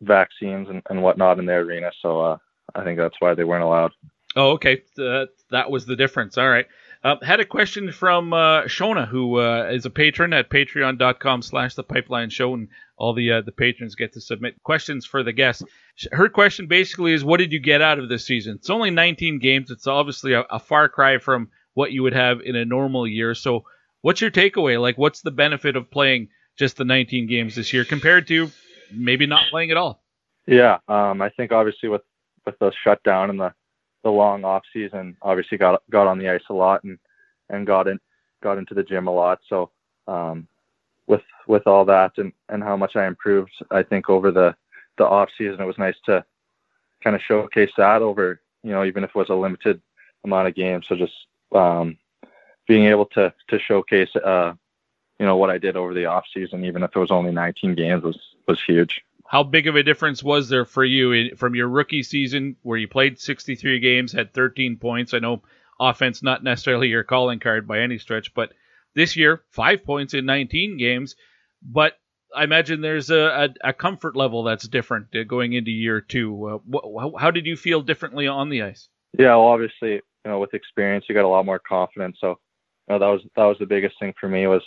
vaccines and, and whatnot in their arena, so uh, I think that's why they weren't allowed. Oh, okay. That that was the difference. All right. Uh, had a question from uh, Shona, who uh, is a patron at patreon.com slash the pipeline show, and all the uh, the patrons get to submit questions for the guests. Her question basically is, what did you get out of this season? It's only 19 games. It's obviously a, a far cry from what you would have in a normal year. So, what's your takeaway? Like, what's the benefit of playing just the 19 games this year compared to maybe not playing at all? Yeah, um, I think obviously with with the shutdown and the the long off season, obviously got got on the ice a lot and and got in got into the gym a lot. So um, with with all that and and how much I improved, I think over the the off season, it was nice to kind of showcase that over you know even if it was a limited amount of games. So just um, being able to to showcase uh, you know what I did over the off season, even if it was only 19 games, was was huge. How big of a difference was there for you in, from your rookie season where you played 63 games, had 13 points? I know offense not necessarily your calling card by any stretch, but this year, five points in 19 games. But I imagine there's a, a, a comfort level that's different uh, going into year two. Uh, wh- how did you feel differently on the ice? Yeah, well, obviously, you know, with experience, you got a lot more confidence. So, you know, that was that was the biggest thing for me was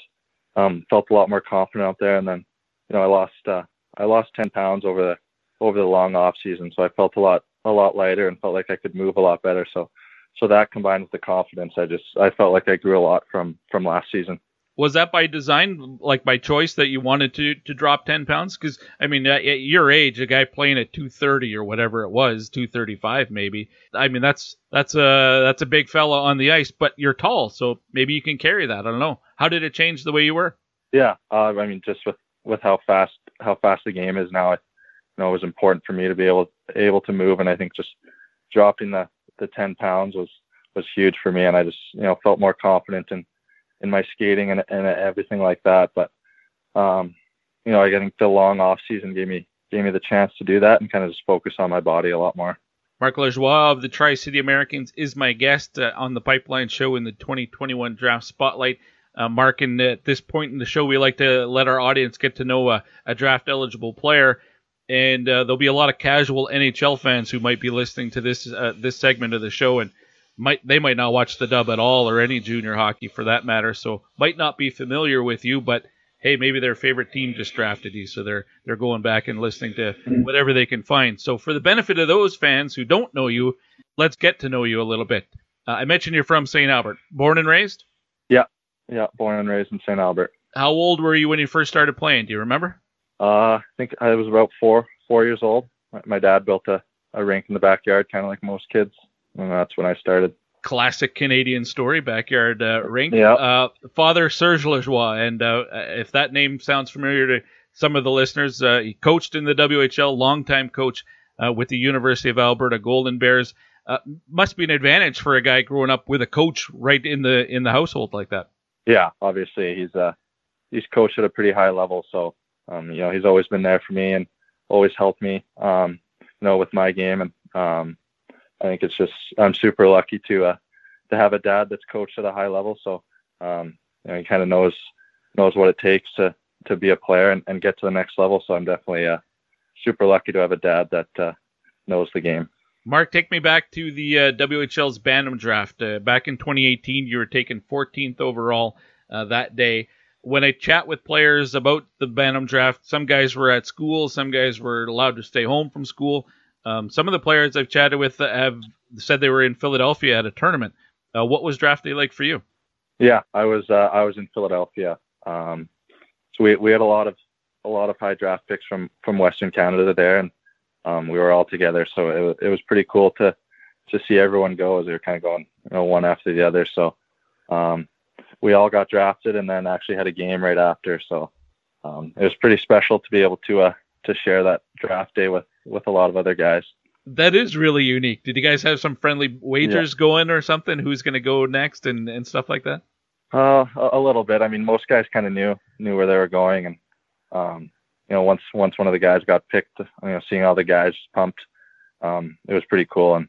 um, felt a lot more confident out there. And then, you know, I lost uh, I lost 10 pounds over the over the long off season, so I felt a lot a lot lighter and felt like I could move a lot better. So, so that combined with the confidence, I just I felt like I grew a lot from from last season. Was that by design, like by choice, that you wanted to to drop 10 pounds? Because I mean, at your age, a guy playing at 230 or whatever it was, 235 maybe. I mean, that's that's a that's a big fella on the ice, but you're tall, so maybe you can carry that. I don't know. How did it change the way you were? Yeah, uh, I mean, just with with how fast how fast the game is now, I you know, it was important for me to be able able to move, and I think just dropping the the 10 pounds was was huge for me, and I just you know felt more confident in in my skating and and everything like that. But um, you know, I getting the long off season gave me gave me the chance to do that and kind of just focus on my body a lot more. Marc Lajoie of the Tri City Americans is my guest uh, on the Pipeline Show in the 2021 Draft Spotlight. Uh, Marc, and at this point in the show, we like to let our audience get to know a, a draft eligible player, and uh, there'll be a lot of casual NHL fans who might be listening to this uh, this segment of the show, and might they might not watch the dub at all or any junior hockey for that matter, so might not be familiar with you, but hey, maybe their favorite team just drafted you, so they're they're going back and listening to whatever they can find. So for the benefit of those fans who don't know you, let's get to know you a little bit. Uh, I mentioned you're from St. Albert, born and raised. Yeah, yeah, born and raised in St. Albert. How old were you when you first started playing? Do you remember? Uh, I think I was about four four years old. My dad built a, a rink in the backyard, kind of like most kids, and that's when I started classic Canadian story, backyard uh, rink. Yeah. Uh, Father Serge Lajoie, and uh, if that name sounds familiar to some of the listeners, uh, he coached in the WHL, longtime coach uh, with the University of Alberta Golden Bears. Uh, must be an advantage for a guy growing up with a coach right in the in the household like that. Yeah, obviously he's uh he's coached at a pretty high level, so um, you know he's always been there for me and always helped me um, you know with my game and um, I think it's just I'm super lucky to uh, to have a dad that's coached at a high level. So um, you know, he kind of knows knows what it takes to to be a player and, and get to the next level. So I'm definitely uh, super lucky to have a dad that uh, knows the game. Marc, take me back to the uh, WHL's Bantam draft. Uh, back in 2018, you were taken 14th overall uh, that day. When I chat with players about the Bantam draft, some guys were at school, some guys were allowed to stay home from school. Um, some of the players I've chatted with have said they were in Philadelphia at a tournament. Uh, what was draft day like for you? Yeah, I was uh, I was in Philadelphia. Um, so we we had a lot of a lot of high draft picks from from Western Canada there, and um, we were all together. So it it was pretty cool to to see everyone go as they were kind of going you know one after the other. So um, we all got drafted, and then actually had a game right after. So um, it was pretty special to be able to uh, to share that draft day with with a lot of other guys. That is really unique. Did you guys have some friendly wagers yeah. going or something? Who's going to go next and, and stuff like that? Uh, a, a little bit. I mean, most guys kind of knew knew where they were going, and um, you know, once once one of the guys got picked, you know, seeing all the guys pumped, um, it was pretty cool and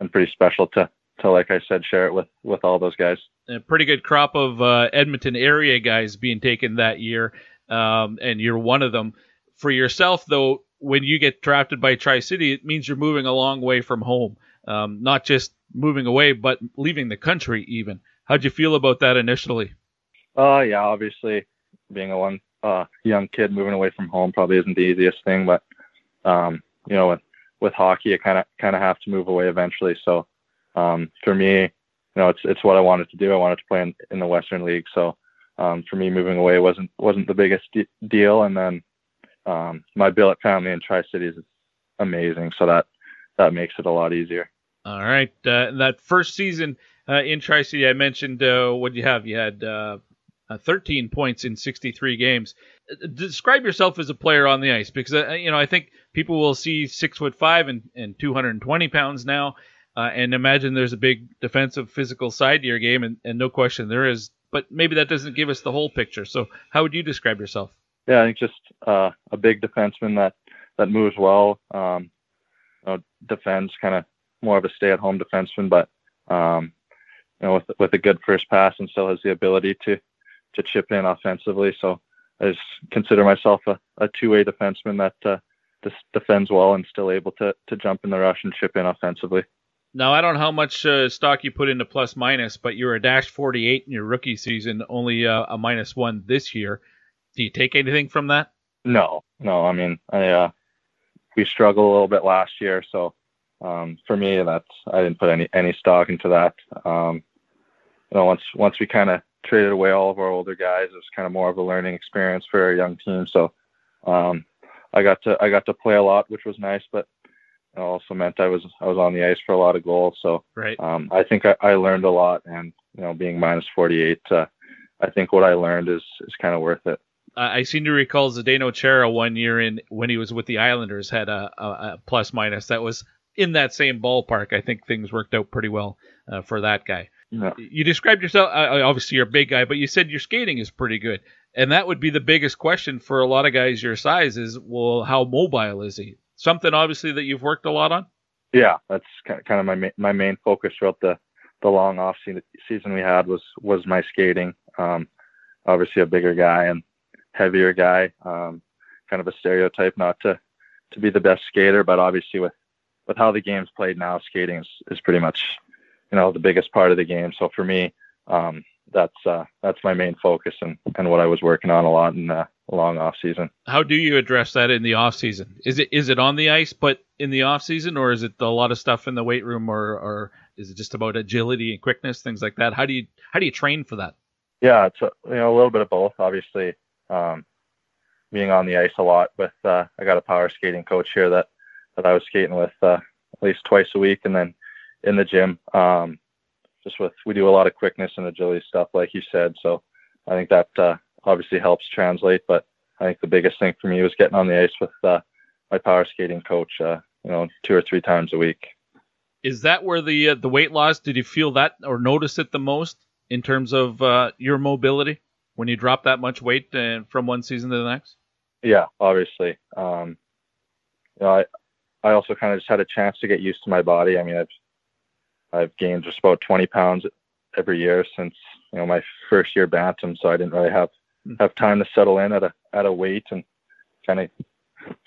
and pretty special to to like I said, share it with with all those guys. A pretty good crop of uh, Edmonton area guys being taken that year, um, and you're one of them. For yourself, though, when you get drafted by Tri City, it means you're moving a long way from home. Um, not just moving away, but leaving the country even. How'd you feel about that initially? Uh, yeah, obviously being a one uh, young kid moving away from home probably isn't the easiest thing, but um, you know, with with hockey, you kind of kind of have to move away eventually. So um, for me, you know, it's it's what I wanted to do. I wanted to play in, in the Western League. So um, for me, moving away wasn't wasn't the biggest de- deal. And then um, my billet family in Tri Cities is amazing, so that that makes it a lot easier. All right, uh, that first season uh, in Tri City, I mentioned uh, what you have. You had uh, uh, 13 points in 63 games. Uh, describe yourself as a player on the ice, because you know I think people will see six foot five and, and 220 pounds now, and imagine there's a big defensive, physical side to your game, and, and no question there is. But maybe that doesn't give us the whole picture. So, how would you describe yourself? Yeah, I think just uh, a big defenseman that that moves well. Um, you know, defends kind of more of a stay-at-home defenseman, but um, you know, with with a good first pass and still has the ability to to chip in offensively. So I just consider myself a, a two-way defenseman that uh, just defends well and still able to to jump in the rush and chip in offensively. Now I don't know how much uh, stock you put into plus minus, but you were a dash 48 in your rookie season, only uh, a minus one this year. Do you take anything from that? No, no. I mean, I uh, we struggled a little bit last year, so um, for me, that's I didn't put any any stock into that. Um, you know, once once we kind of traded away all of our older guys, it was kind of more of a learning experience for our young team. So um, I got to I got to play a lot, which was nice, but it also meant I was I was on the ice for a lot of goals. So right. um, I think I, I learned a lot, and you know, being minus 48, uh, I think what I learned is is kind of worth it. I seem to recall Zdeno Chara one year in when he was with the Islanders had a, a, a plus minus that was in that same ballpark. I think things worked out pretty well uh, for that guy. Yeah. You described yourself, uh, obviously you're a big guy, but you said your skating is pretty good. And that would be the biggest question for a lot of guys your size is, well, how mobile is he? Something obviously that you've worked a lot on? Yeah, that's kind of my ma- my main focus throughout the the long off season we had was was my skating. Um, obviously a bigger guy and heavier guy. Um, kind of a stereotype not to to be the best skater, but obviously with with how the game's played now, skating is, is pretty much you know the biggest part of the game. So for me, um, that's uh, that's my main focus and, and what I was working on a lot in the long off season. How do you address that in the off season? Is it is it on the ice, but in the off season, or is it a lot of stuff in the weight room, or or is it just about agility and quickness, things like that? How do you how do you train for that? Yeah, it's a, you know a little bit of both. Obviously, um, being on the ice a lot with uh, I got a power skating coach here that that I was skating with uh, at least twice a week, and then in the gym. Um, just with we do a lot of quickness and agility stuff, like you said. So I think that uh, obviously helps translate. But I think the biggest thing for me was getting on the ice with uh, my power skating coach. Uh, you know, two or three times a week. Is that where the uh, the weight loss? Did you feel that or notice it the most in terms of uh, your mobility when you drop that much weight uh, from one season to the next? Yeah, obviously. Um, you know, I I also kind of just had a chance to get used to my body. I mean, I've I've gained just about 20 pounds every year since you know my first year bantam, so I didn't really have Hmm. have time to settle in at a at a weight and kind of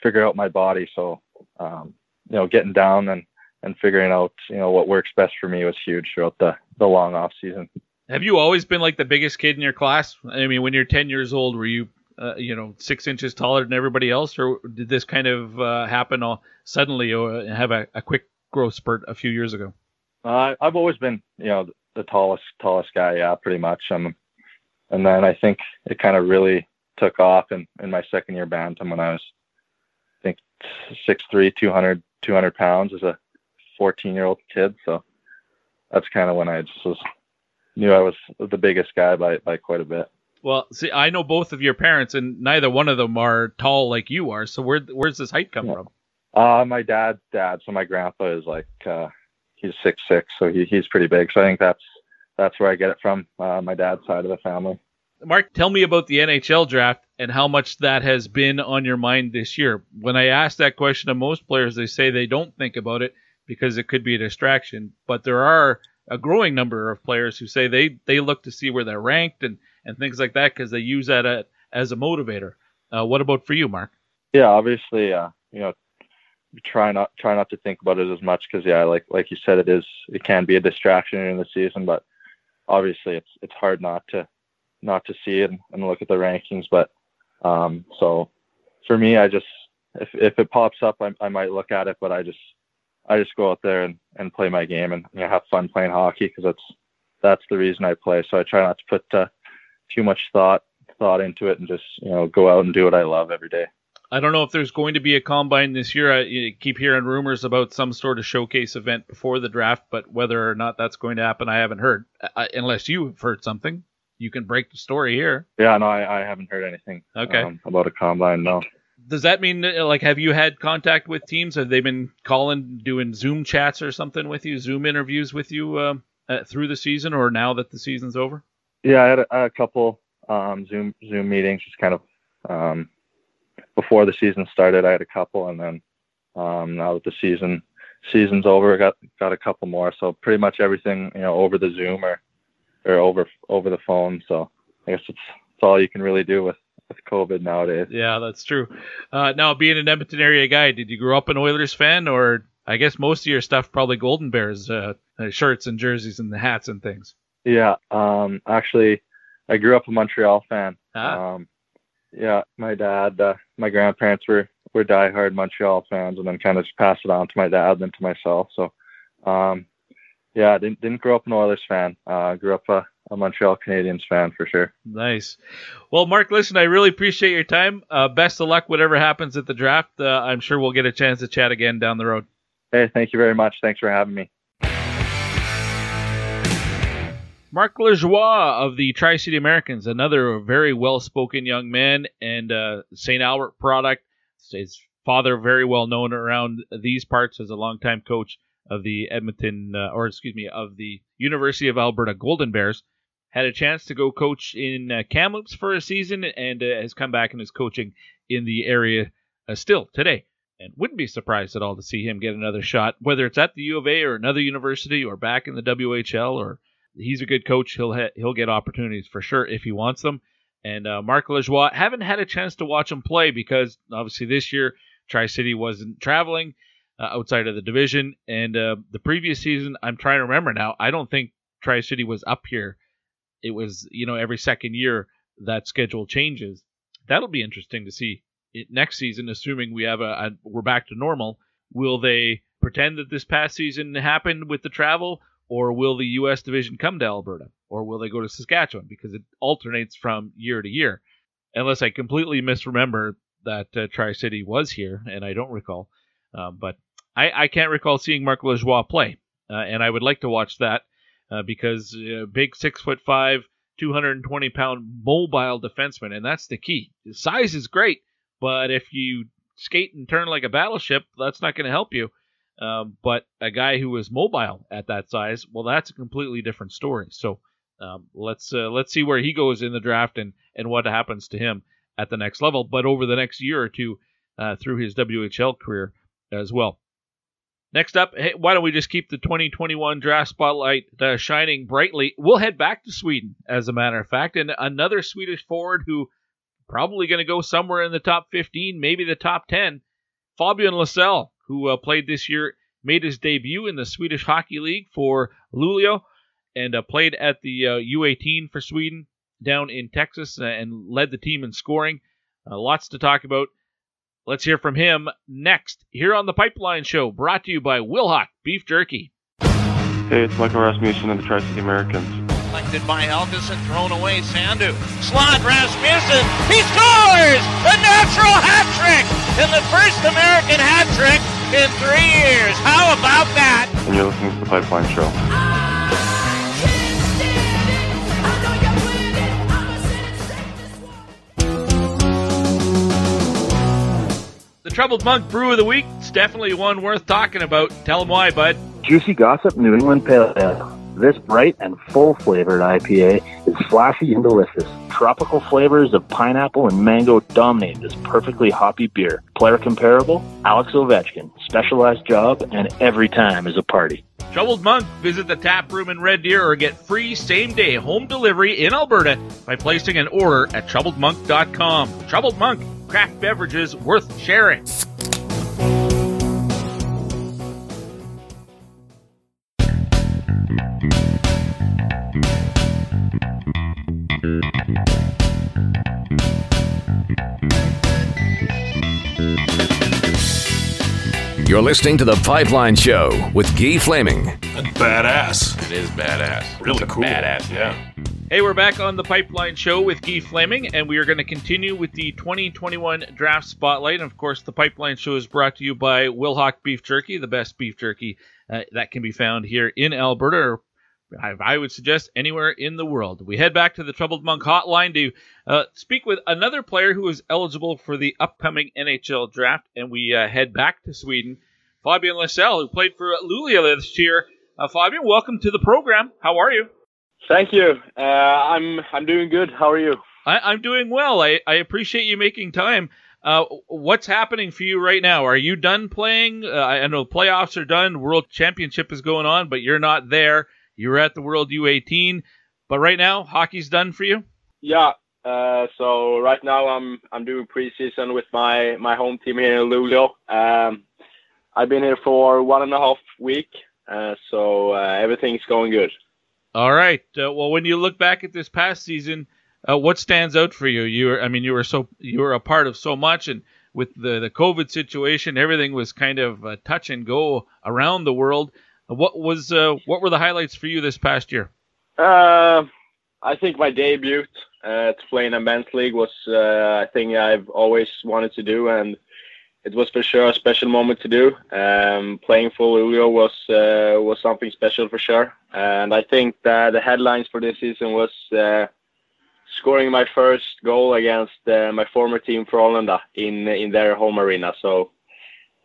figure out my body. So um, you know, getting down and and figuring out you know what works best for me was huge throughout the the long off season. Have you always been like the biggest kid in your class? I mean, when you're 10 years old, were you uh, you know six inches taller than everybody else, or did this kind of uh, happen all suddenly or have a, a quick growth spurt a few years ago? Uh, I've always been, you know, the tallest tallest guy, yeah, pretty much. Um, and then I think it kind of really took off in, in my second year bantam when I was, I think, 6'3", 200, 200 pounds as a 14 year old kid. So that's kind of when I just was knew I was the biggest guy by by quite a bit. Well, see, I know both of your parents, and neither one of them are tall like you are. So where where's this height come Yeah. from? Uh, my dad's dad. So my grandpa is like, uh, he's six six, so he, he's pretty big. So I think that's that's where I get it from. Uh, my dad's side of the family. Marc, tell me about the NHL draft and how much that has been on your mind this year. When I ask that question to most players, they say they don't think about it because it could be a distraction. But there are a growing number of players who say they, they look to see where they're ranked and, and things like that because they use that as a motivator. Uh, what about for you, Marc? Yeah, obviously, uh, you know, try not try not to think about it as much because yeah, like like you said, it is it can be a distraction in the season, but obviously it's it's hard not to not to see it and, and look at the rankings. But um, so for me, I just if if it pops up, I, I might look at it, but I just I just go out there and, and play my game and you know, have fun playing hockey because that's that's the reason I play. So I try not to put uh, too much thought thought into it and just you know go out and do what I love every day. I don't know if there's going to be a combine this year. I keep hearing rumors about some sort of showcase event before the draft, but whether or not that's going to happen, I haven't heard. I, unless you have heard something, you can break the story here. Yeah, no, I, I haven't heard anything Okay. um, about a combine. No. Does that mean uh, like have you had contact with teams? Have they been calling, doing Zoom chats or something with you, Zoom interviews with you um, uh, through the season, or now that the season's over? Yeah, I had a, a couple um, Zoom Zoom meetings, just kind of um, before the season started. I had a couple, and then um, now that the season season's over, I got got a couple more. So pretty much everything, you know, over the Zoom or or over over the phone. So I guess it's it's all you can really do with with COVID nowadays. Yeah, that's true. Uh, now, being an Edmonton area guy, did you grow up an Oilers fan, or I guess most of your stuff probably Golden Bears uh, uh, shirts and jerseys and the hats and things? Yeah, um, actually, I grew up a Montreal fan. Ah. Um, yeah, my dad, uh, my grandparents were were diehard Montreal fans, and then kind of just passed it on to my dad and then to myself. So, um, yeah, didn't didn't grow up an Oilers fan. Uh, grew up a, a Montreal Canadiens fan for sure. Nice. Well, Marc, listen, I really appreciate your time. Uh, best of luck, whatever happens at the draft. Uh, I'm sure we'll get a chance to chat again down the road. Hey, thank you very much. Thanks for having me. Marc Lajoie of the Tri City Americans, another very well spoken young man and uh, St. Albert product. His father very well known around these parts as a longtime coach of the Edmonton, uh, or excuse me, of the University of Alberta Golden Bears. Had a chance to go coach in uh, Kamloops for a season and uh, has come back and is coaching in the area uh, still today. And wouldn't be surprised at all to see him get another shot, whether it's at the U of A or another university or back in the WHL. Or he's a good coach; he'll ha- he'll get opportunities for sure if he wants them. And uh, Marc Lajoie haven't had a chance to watch him play because obviously this year Tri City wasn't traveling uh, outside of the division, and uh, the previous season I'm trying to remember now. I don't think Tri City was up here. It was you know every second year that schedule changes. That'll be interesting to see it next season, assuming we have a, a we're back to normal. Will they pretend that this past season happened with the travel, or will the U.S. division come to Alberta, or will they go to Saskatchewan because it alternates from year to year? Unless I completely misremember that uh, Tri City was here, and I don't recall. Um, but I, I, can't recall seeing Marc Lajoie play, uh, and I would like to watch that uh, because uh, big six foot five, 220 pound mobile defenseman, and that's the key. His size is great, but if you skate and turn like a battleship, that's not going to help you. Um, but a guy who is mobile at that size, well, that's a completely different story. So um, let's uh, let's see where he goes in the draft and and what happens to him at the next level. But over the next year or two, uh, through his WHL career as well. Next up, hey, why don't we just keep the 2021 draft spotlight uh, shining brightly? We'll head back to Sweden, as a matter of fact, and another Swedish forward who probably going to go somewhere in the top 15, maybe the top 10. Fabian Lysell, who uh, played this year, made his debut in the Swedish Hockey League for Luleå and uh, played at the U18 uh, for Sweden down in Texas uh, and led the team in scoring. Uh, lots to talk about. Let's hear from him next here on the Pipeline Show, brought to you by Wilhauk Beef Jerky. Hey, it's Michael Rasmussen of the Tri City Americans. Collected by Helgeson, thrown away. Sandhu. Slot Rasmussen. He scores! A natural hat trick! And the first American hat trick in three years. How about that? And you're listening to the Pipeline Show. Troubled Monk Brew of the Week. It's definitely one worth talking about. Tell them why, bud. Juicy Gossip New England Pale Ale. This bright and full flavored IPA is flashy and delicious. Tropical flavors of pineapple and mango dominate this perfectly hoppy beer. Player comparable, Alex Ovechkin. Specialized job, and every time is a party. Troubled Monk, visit the tap room in Red Deer or get free same day home delivery in Alberta by placing an order at troubledmonk.com. Troubled Monk, craft beverages worth sharing. You're listening to The Pipeline Show with Guy Flaming. Badass. It is badass. Really cool. Badass, yeah. Hey, we're back on the Pipeline Show with Guy Flaming, and we are going to continue with the 2021 Draft Spotlight. And of course, the Pipeline Show is brought to you by Wilhauk Beef Jerky, the best beef jerky uh, that can be found here in Alberta, or I, I would suggest anywhere in the world. We head back to the Troubled Monk hotline to uh, speak with another player who is eligible for the upcoming NHL draft, and we uh, head back to Sweden. Fabian Lysell, who played for Luleå this year. Uh, Fabian, welcome to the program. How are you? Thank you. Uh, I'm I'm doing good. How are you? I, am doing well. I, I appreciate you making time. Uh, what's happening for you right now? Are you done playing? Uh, I know playoffs are done. World Championship is going on, but you're not there. You were at the World U18, but right now hockey's done for you. Yeah. Uh, so right now I'm I'm doing preseason with my my home team here in Luleå. Um, I've been here for one and a half week, uh, so uh, everything's going good. All right. Uh, well, when you look back at this past season, uh, what stands out for you? You were, I mean, you were so you were a part of so much, and with the the COVID situation, everything was kind of uh, touch and go around the world. What was uh, what were the highlights for you this past year? Uh, I think my debut uh, to play in a men's league was uh, a thing I've always wanted to do, and it was for sure a special moment to do. Um, playing for Luleå was uh, was something special for sure, and I think that the headlines for this season was uh, scoring my first goal against uh, my former team Frölunda in in their home arena. So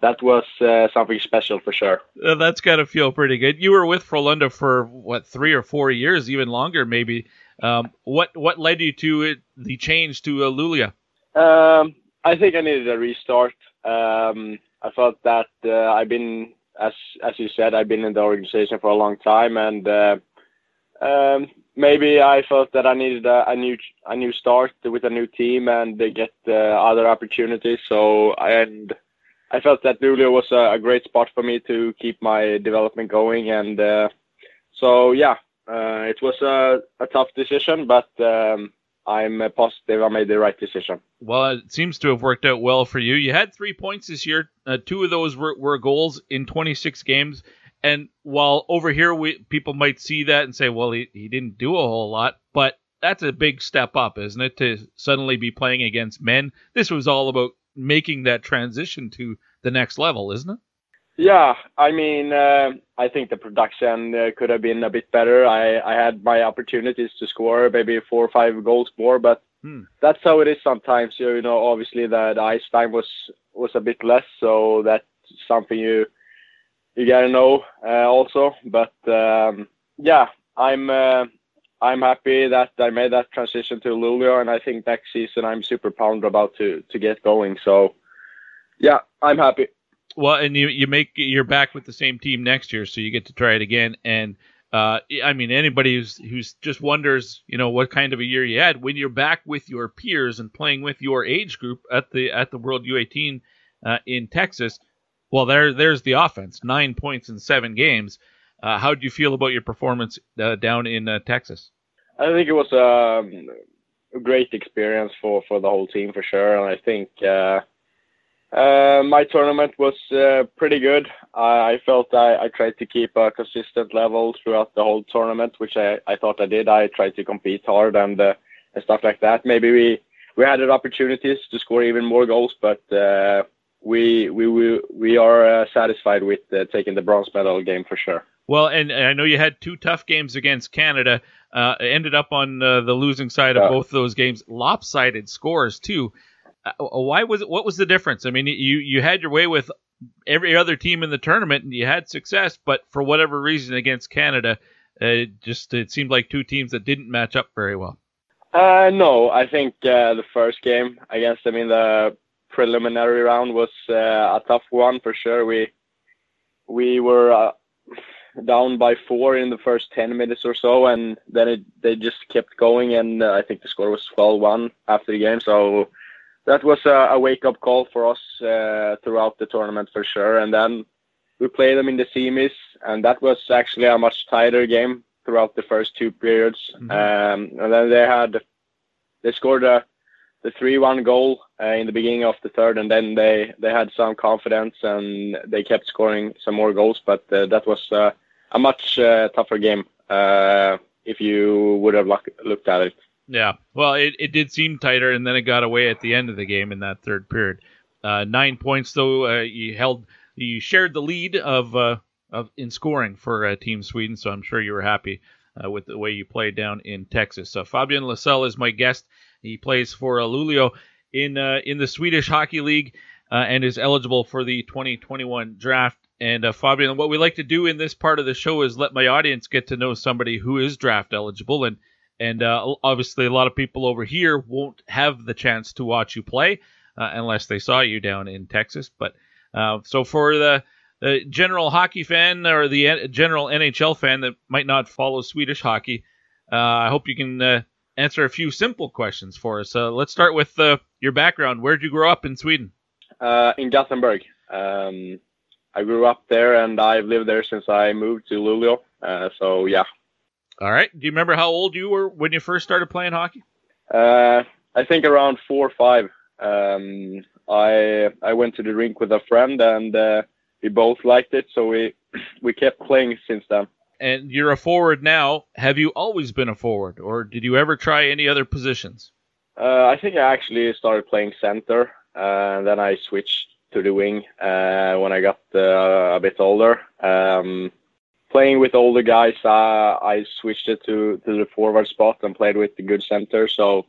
that was uh, something special for sure. Uh, that's got to feel pretty good. You were with Frölunda for what three or four years, even longer, maybe. Um, what what led you to it, the change to uh, Luleå? Um, I think I needed a restart. Um, I felt that uh, I've been, as as you said, I've been in the organization for a long time, and uh, um, maybe I felt that I needed a, a, new a new start with a new team and get uh, other opportunities. So and I felt that Luleå was a, a, great spot for me to keep my development going, and uh, so yeah, uh, it was a, a, tough decision, but. Um, I'm positive I made the right decision. Well, it seems to have worked out well for you. You had three points this year. Uh, two of those were, were goals in 26 games. And while over here we people might see that and say, well, he, he didn't do a whole lot, but that's a big step up, isn't it, to suddenly be playing against men? This was all about making that transition to the next level, isn't it? Yeah, I mean, uh, I think the production uh, could have been a bit better. I, I had my opportunities to score maybe four or five goals more, but hmm. that's how it is sometimes. You know, obviously the, the ice time was was a bit less, so that's something you you gotta know uh, also. But um, yeah, I'm uh, I'm happy that I made that transition to Luleå, and I think next season I'm super pumped about to to get going. So yeah, I'm happy. Well, and you you make you're back with the same team next year, so you get to try it again. And uh, I mean, anybody who's who's just wonders, you know, what kind of a year you had when you're back with your peers and playing with your age group at the at the World U18 uh, in Texas well, there there's the offense. Nine points in seven games. Uh, how do you feel about your performance uh, down in uh, Texas? I think it was um, a great experience for, for the whole team for sure, and I think uh, uh, my tournament was uh, pretty good. I, I felt I, I, tried to keep a consistent level throughout the whole tournament, which I, I thought I did. I tried to compete hard and and stuff like that. Maybe we we had opportunities to score even more goals, but we we we, we are satisfied with taking the bronze medal game for sure. Well, and, and, I know you had two tough games against Canada. Uh, ended up on uh, the losing side of both those games. Lopsided scores too. Uh, why was it? What was the difference? I mean, you you had your way with every other team in the tournament, and you had success, but for whatever reason against Canada, it uh, just it seemed like two teams that didn't match up very well. Uh, no, I think uh, the first game against them in the preliminary round was uh, a tough one for sure. We we were uh, down by four in the first 10 minutes or so, and then it, they just kept going, and uh, I think the score was 12-1 after the game. So that was a, a wake-up call for us uh, throughout the tournament for sure. And then we played them in the semis, and that was actually a much tighter game throughout the first two periods. Mm-hmm. Um, and then they had they scored a the three-one goal uh, in the beginning of the third, and then they they had some confidence and they kept scoring some more goals. But uh, that was uh, a much uh, tougher game uh, if you would have look, looked at it. Yeah, well, it, it did seem tighter, and then it got away at the end of the game in that third period. Uh, nine points though, you held, you shared the lead of of in scoring for Team Sweden, so I'm sure you were happy with the way you played down in Texas. So Fabian Lysell is my guest. He plays for uh, Luleå in uh, in the Swedish Hockey League uh, and is eligible for the 2021 draft. And uh, Fabian, what we like to do in this part of the show is let my audience get to know somebody who is draft eligible, and and uh, obviously a lot of people over here won't have the chance to watch you play uh, unless they saw you down in Texas. But uh, so for the the general hockey fan or the general NHL fan that might not follow Swedish hockey, uh, I hope you can answer a few simple questions for us. Uh, let's start with uh, your background. Where did you grow up in Sweden? Uh, in Gothenburg. Um, I grew up there and I've lived there since I moved to Luleå. Uh, so yeah. All right. Do you remember how old you were when you first started playing hockey? Uh, I think around four or five. Um, I I went to the rink with a friend and uh, we both liked it, so we we kept playing since then and you're a forward now. Have you always been a forward, or did you ever try any other positions? Uh, I think I actually started playing center, uh, and then I switched to the wing uh, when I got uh, a bit older. Um, playing with older guys, uh, I switched it to, to the forward spot and played with the good center. So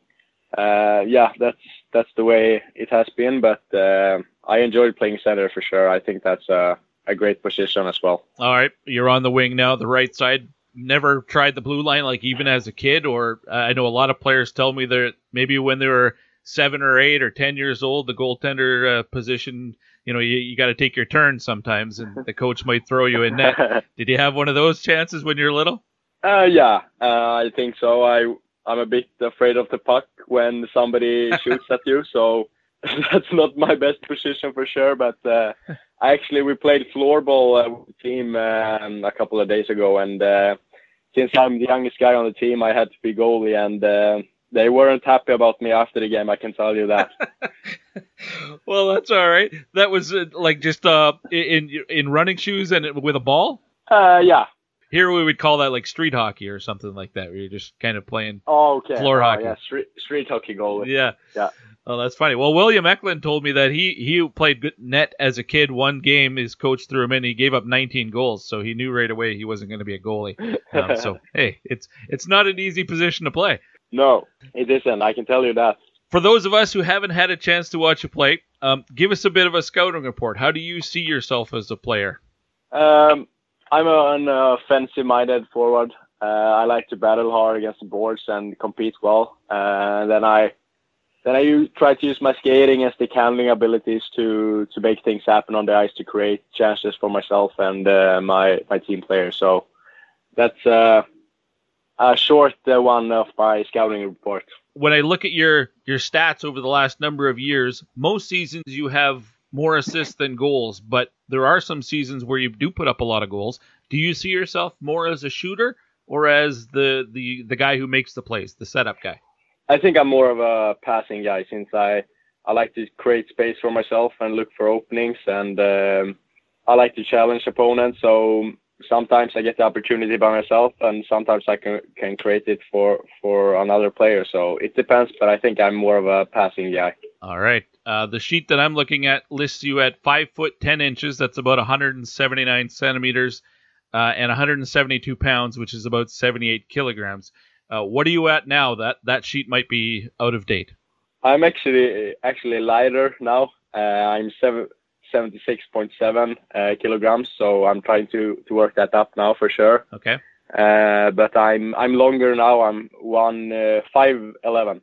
yeah, that's that's the way it has been. But I enjoyed playing center for sure. I think that's a, a great position as well. All right, you're on the wing now, the right side. Never tried the blue line, like even as a kid, or uh, I know a lot of players tell me that maybe when they were seven or eight or ten years old, the goaltender uh, position, you know, you, you got to take your turn sometimes, and the coach might throw you in net. Did you have one of those chances when you were little? Uh, yeah, uh, I think so. I I'm a bit afraid of the puck when somebody shoots at you, so that's not my best position for sure. But uh, actually, we played floorball uh, with the team um, a couple of days ago, and uh, since I'm the youngest guy on the team, I had to be goalie, and uh, they weren't happy about me after the game. I can tell you that. well, that's all right. That was uh, like just uh, in in running shoes and with a ball. Uh, yeah. Here we would call that like street hockey or something like that, where you're just kind of playing oh, okay. floor oh, hockey. Yeah, street, street hockey goalie. Yeah. Yeah. Oh, that's funny. Well, William Eklund told me that he he played net as a kid. One game, his coach threw him in. He gave up 19 goals, so he knew right away he wasn't going to be a goalie. Um, so hey, it's it's not an easy position to play. No, it isn't. I can tell you that. For those of us who haven't had a chance to watch you play, um, give us a bit of a scouting report. How do you see yourself as a player? Um, I'm an offensive-minded forward. Uh, I like to battle hard against the boards and compete well. Uh, then I then I try to use my skating and stick handling abilities to to make things happen on the ice to create chances for myself and uh, my my team players. So that's uh, a short uh, one of my scouting report. When I look at your your stats over the last number of years, most seasons you have more assists than goals, but there are some seasons where you do put up a lot of goals. Do you see yourself more as a shooter or as the the the guy who makes the plays, the setup guy? I think I'm more of a passing guy since I I like to create space for myself and look for openings, and um, I like to challenge opponents. So sometimes I get the opportunity by myself, and sometimes I can can create it for for another player. So it depends, but I think I'm more of a passing guy. All right. Uh, the sheet that I'm looking at lists you at five foot ten inches. That's about 179 centimeters, uh, and 172 pounds, which is about 78 kilograms. Uh, what are you at now? That that sheet might be out of date. I'm actually actually lighter now. Uh, I'm seven, 76.7 uh, kilograms, so I'm trying to to work that up now for sure. Okay. Uh, but I'm I'm longer now. I'm one uh, five eleven.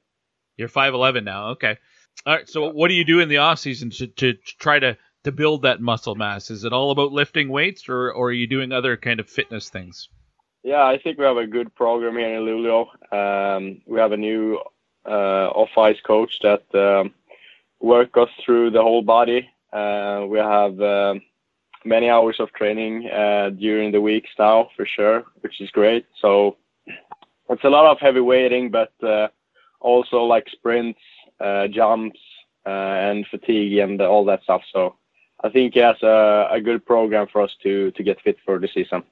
You're five eleven now. Okay. All right. So what do you do in the off season to, to try to to build that muscle mass? Is it all about lifting weights, or or are you doing other kind of fitness things? Yeah, I think we have a good program here in Luleå. Um, we have a new uh, off-ice coach that um, work us through the whole body. Uh, we have uh, many hours of training uh, during the weeks now, for sure, which is great. So it's a lot of heavy weighting, but uh, also like sprints, jumps, and fatigue and all that stuff. So I think has a, a good program for us to to get fit for the season.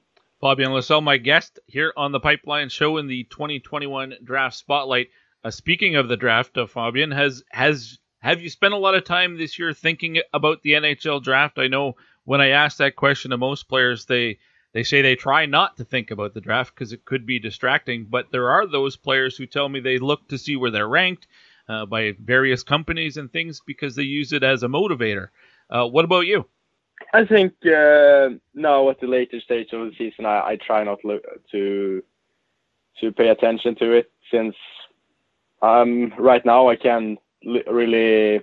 Fabian Lysell, my guest here on the Pipeline Show in the 2021 Draft Spotlight. Uh, speaking of the draft, uh, Fabian, has has have you spent a lot of time this year thinking about the NHL draft? I know when I ask that question to most players, they they say they try not to think about the draft because it could be distracting. But there are those players who tell me they look to see where they're ranked uh, by various companies and things because they use it as a motivator. Uh, what about you? I think uh, now at the later stage of the season, I, I try not look, to to pay attention to it since um, right now I can really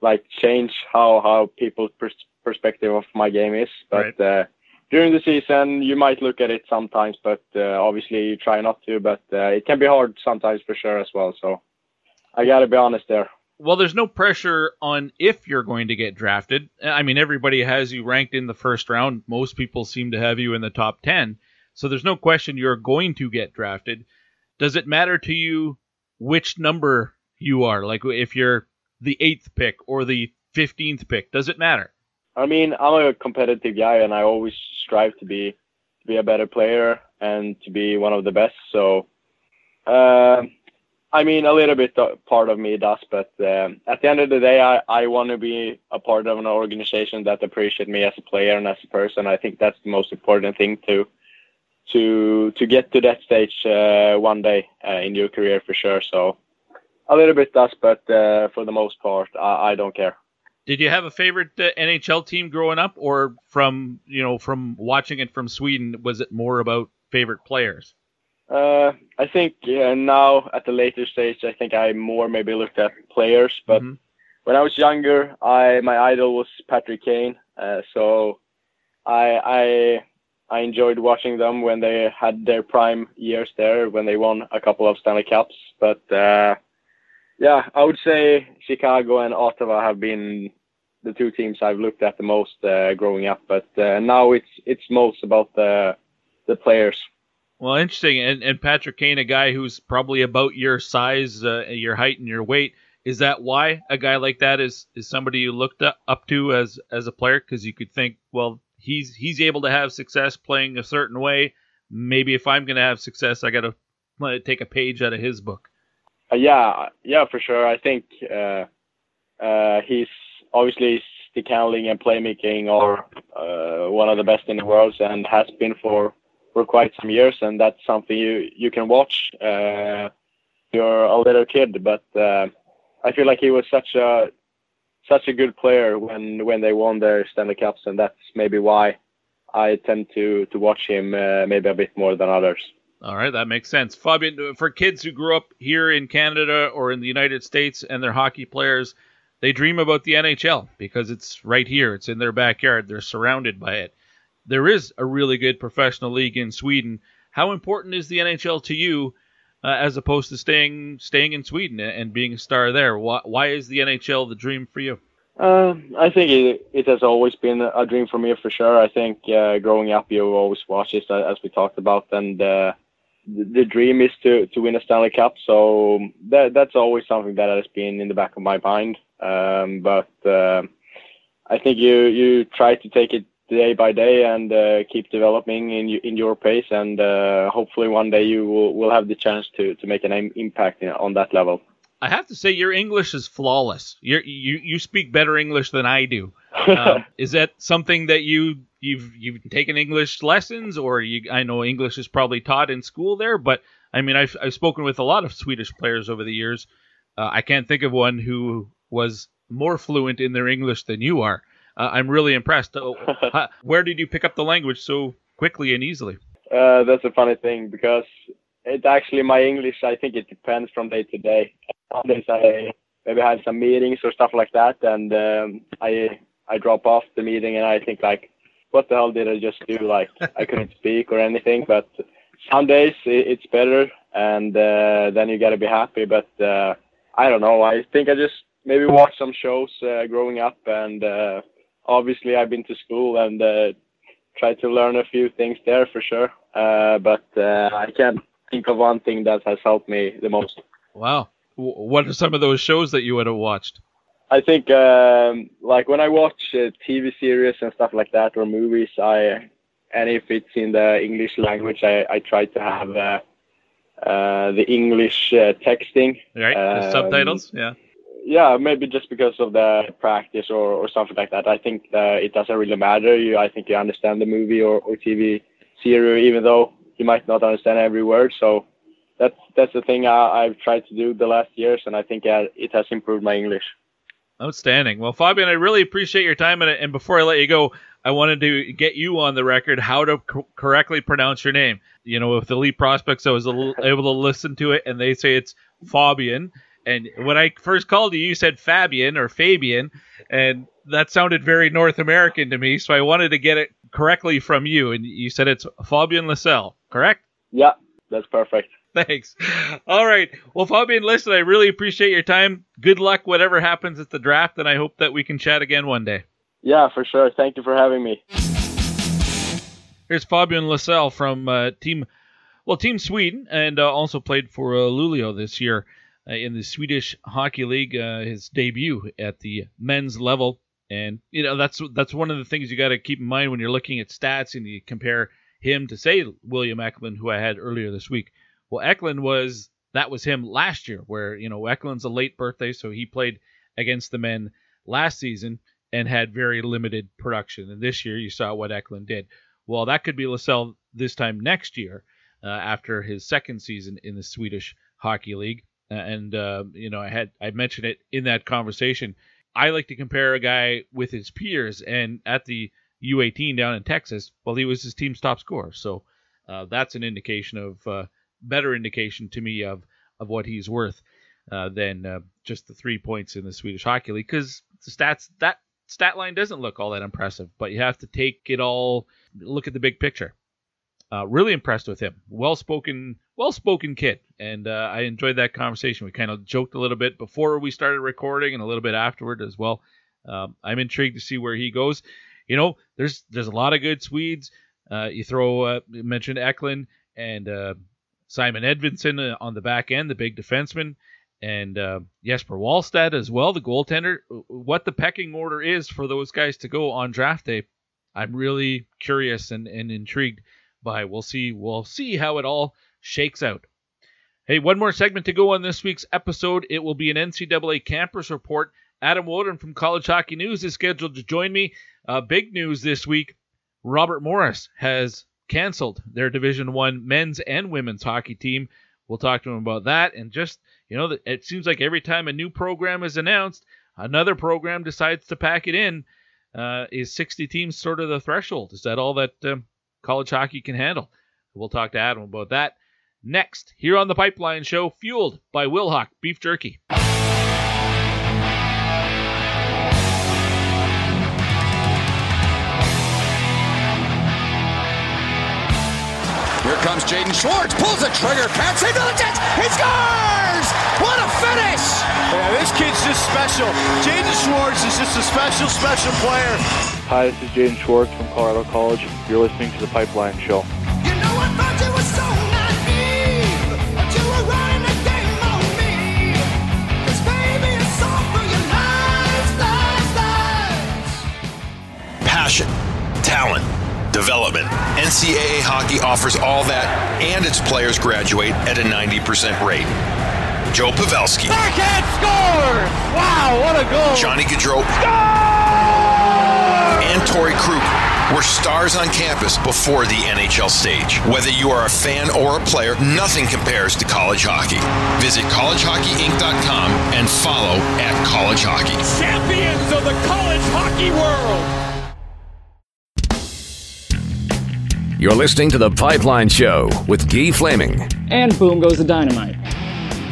like change how how people's pers- perspective of my game is. But right. uh, during the season, you might look at it sometimes, but uh, obviously you try not to. But uh, it can be hard sometimes for sure as well. So I gotta be honest there well, there's no pressure on if you're going to get drafted. I mean, everybody has you ranked in the first round. Most people seem to have you in the top 10. So there's no question you're going to get drafted. Does it matter to you which number you are? Like if you're the eighth pick or the 15th pick, does it matter? I mean, I'm a competitive guy and I always strive to be to be a better player and to be one of the best. So, uh, I mean, a little bit part of me does, but um, at the end of the day, I, I want to be a part of an organization that appreciates me as a player and as a person. I think that's the most important thing to to to get to that stage uh, one day uh, in your career for sure. So a little bit does, but uh, for the most part, I, I don't care. Did you have a favorite uh, NHL team growing up, or from you know from watching it from Sweden, was it more about favorite players? Uh, I think uh, now at the later stage, I think I more maybe looked at players. But mm-hmm. when I was younger, I my idol was Patrick Kane. Uh, so I I I enjoyed watching them when they had their prime years there, when they won a couple of Stanley Cups. But uh, yeah, I would say Chicago and Ottawa have been the two teams I've looked at the most uh, growing up. But uh, now it's it's most about the the players. Well, interesting. And, and Patrick Kane, a guy who's probably about your size, uh, your height, and your weight. Is that why a guy like that is is somebody you looked up, to as as a player? Because you could think, well, he's he's able to have success playing a certain way. Maybe if I'm going to have success, I got to take a page out of his book. Uh, yeah, yeah, for sure. I think uh, uh, he's obviously stick handling and playmaking are uh, one of the best in the world and has been for for quite some years. And that's something you you can watch. Uh, you're a little kid, but uh, I feel like he was such a such a good player when when they won their Stanley Cups, and that's maybe why I tend to to watch him uh, maybe a bit more than others. All right, that makes sense. Fabian, for kids who grew up here in Canada or in the United States and they're hockey players, they dream about the NHL because it's right here. It's in their backyard. They're surrounded by it. There is a really good professional league in Sweden. How important is the NHL to you uh, as opposed to staying staying in Sweden and being a star there? Why, why is the NHL the dream for you? Uh, I think it, it has always been a dream for me for sure. I think uh, growing up, you always watch it as we talked about, and uh, the dream is to, to win a Stanley Cup. So that that's always something that has been in the back of my mind. Um, but uh, I think you you try to take it day by day and uh, keep developing in in your pace, and uh, hopefully one day you will, will have the chance to to make an impact on that level. I have to say your English is flawless. you you you speak better English than I do. Um, is that something that you you've you've taken English lessons, or you? I know English is probably taught in school there, but I mean I've I've spoken with a lot of Swedish players over the years. Uh, I can't think of one who was more fluent in their English than you are. Uh, I'm really impressed. Uh, where did you pick up the language so quickly and easily? Uh, that's a funny thing because it actually my English. I think it depends from day to day. Some days I maybe have some meetings or stuff like that, and um, I I drop off the meeting and I think like, what the hell did I just do? Like I couldn't speak or anything. But some days it's better, and uh, then you gotta be happy. But uh, I don't know. I think I just maybe watched some shows uh, growing up, and uh, obviously I've been to school and uh, tried to learn a few things there for sure. Uh, but uh, I can't think of one thing that has helped me the most. Wow. What are some of those shows that you would have watched? I think um, like when I watch uh, TV series and stuff like that or movies, I and if it's in the English language, I, I try to have uh, uh, the English uh, texting. Right, the um, subtitles, yeah. Yeah, maybe just because of the practice or, or something like that. I think it doesn't really matter. You, I think you understand the movie or, or TV series, even though you might not understand every word. So that's that's the thing I, I've tried to do the last years, and I think uh, it has improved my English. Outstanding. Well, Fabian, I really appreciate your time. And, before I let you go, I wanted to get you on the record how to co- correctly pronounce your name. You know, with the Elite Prospects, I was able to listen to it, and they say it's Fabian. And when I first called you, you said Fabian or Fabian, and that sounded very North American to me. So I wanted to get it correctly from you, and you said it's Fabian Lysell, correct? Yeah, that's perfect. Thanks. All right. Well, Fabian, listen, I really appreciate your time. Good luck, whatever happens at the draft, and I hope that we can chat again one day. Yeah, for sure. Thank you for having me. Here's Fabian Lysell from uh, Team, well, Team Sweden, and uh, also played for uh, Luleå this year uh, in the Swedish Hockey League. Uh, his debut at the men's level, and you know that's that's one of the things you got to keep in mind when you're looking at stats and you compare him to say William Eklund, who I had earlier this week. Well, Eklund was that was him last year, where you know Eklund's a late birthday, so he played against the men last season and had very limited production. And this year, you saw what Eklund did. Well, that could be Lysell this time next year, uh, after his second season in the Swedish Hockey League. and uh, you know I had I mentioned it in that conversation. I like to compare a guy with his peers, and at the U18 down in Texas, well, he was his team's top scorer. So uh, that's an indication of uh, better indication to me of of what he's worth uh, than uh, just the three points in the Swedish Hockey League because the stats that stat line doesn't look all that impressive, but you have to take it all, look at the big picture. Uh, really impressed with him. Well spoken, well spoken kid, and uh, I enjoyed that conversation. We kind of joked a little bit before we started recording, and a little bit afterward as well. Um, I'm intrigued to see where he goes. You know, there's there's a lot of good Swedes. Uh, you throw uh, you mentioned Eklund and uh, Simon Edvinsson uh, on the back end, the big defenseman, and Jesper Wallstedt as well, the goaltender. What the pecking order is for those guys to go on draft day, I'm really curious and, and intrigued by. We'll see. We'll see how it all shakes out. Hey, one more segment to go on this week's episode. It will be an NCAA campus report. Adam Wodon from College Hockey News is scheduled to join me. Uh, big news this week: Robert Morris has canceled their Division One men's and women's hockey team. We'll talk to him about that, and just you know, it seems like every time a new program is announced, another program decides to pack it in. Uh, is 60 teams sort of the threshold? Is that all that um, college hockey can handle. We'll talk to Adam about that next here on the Pipeline Show, fueled by Wilhauk Beef Jerky. Comes Jaden Schwartz, pulls the trigger, cuts into the net, he scores! What a finish! Yeah, this kid's just special. Jaden Schwartz is just a special, special player. Hi, this is Jaden Schwartz from Colorado College. You're listening to the Pipeline Show. You know passion, talent, development. NCAA hockey offers all that, and its players graduate at a 90% rate. Joe Pavelski. Backhand score! Wow, what a goal! Johnny Gaudreau. And Torey Krug were stars on campus before the NHL stage. Whether you are a fan or a player, nothing compares to college hockey. Visit collegehockeyinc.com and follow at college hockey. Champions of the college hockey world! You're listening to The Pipeline Show with Guy Flaming. And boom goes the dynamite.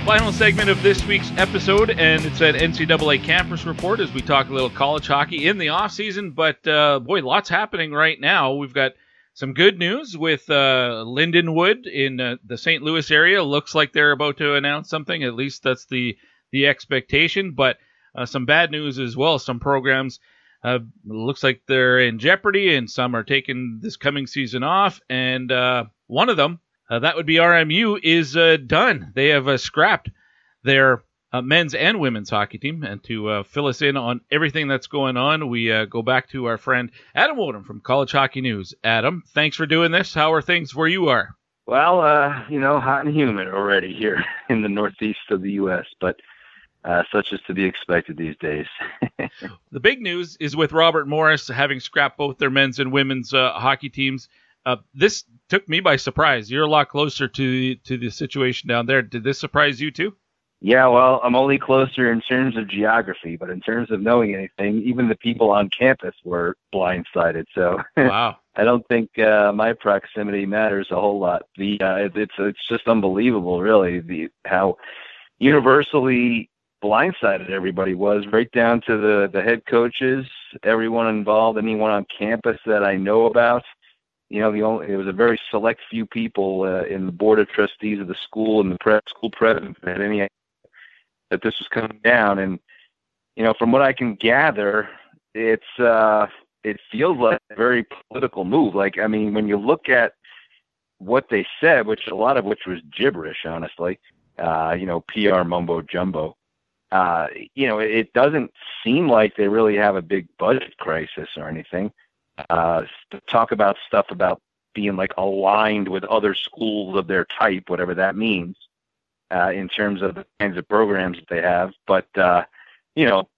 Final segment of this week's episode, and it's an NCAA campus report as we talk a little college hockey in the off season. But uh, boy, lots happening right now. We've got some good news with uh, Lindenwood in uh, the St. Louis area. Looks like they're about to announce something. At least that's the the expectation. But uh, some bad news as well. Some programs uh, looks like they're in jeopardy, and some are taking this coming season off. And uh, one of them, uh, that would be RMU, is uh, done. They have uh, scrapped their uh, men's and women's hockey team. And to fill us in on everything that's going on, we go back to our friend Adam Wodon from College Hockey News. Adam, thanks for doing this. How are things where you are? Well, you know, hot and humid already here in the northeast of the U.S., but uh, such as to be expected these days. the big news is with Robert Morris having scrapped both their men's and women's uh, hockey teams. Uh, this took me by surprise. You're a lot closer to to the situation down there. Did this surprise you too? Yeah, well, I'm only closer in terms of geography, but in terms of knowing anything, even the people on campus were blindsided. So wow. I don't think uh, my proximity matters a whole lot. The uh, it's it's just unbelievable, really, the how universally blindsided everybody was, right down to the the head coaches, everyone involved, anyone on campus that I know about. You know, the only it was a very select few people uh, in the board of trustees of the school and the pre- school president that any that this was coming down. And you know, from what I can gather, it's uh, it feels like a very political move. Like, I mean, when you look at what they said, which a lot of which was gibberish, honestly. Uh, you know, PR mumbo jumbo uh, you know, it doesn't seem like they really have a big budget crisis or anything. Uh, talk about stuff about being like aligned with other schools of their type, whatever that means, uh, in terms of the kinds of programs that they have. But, uh, you know,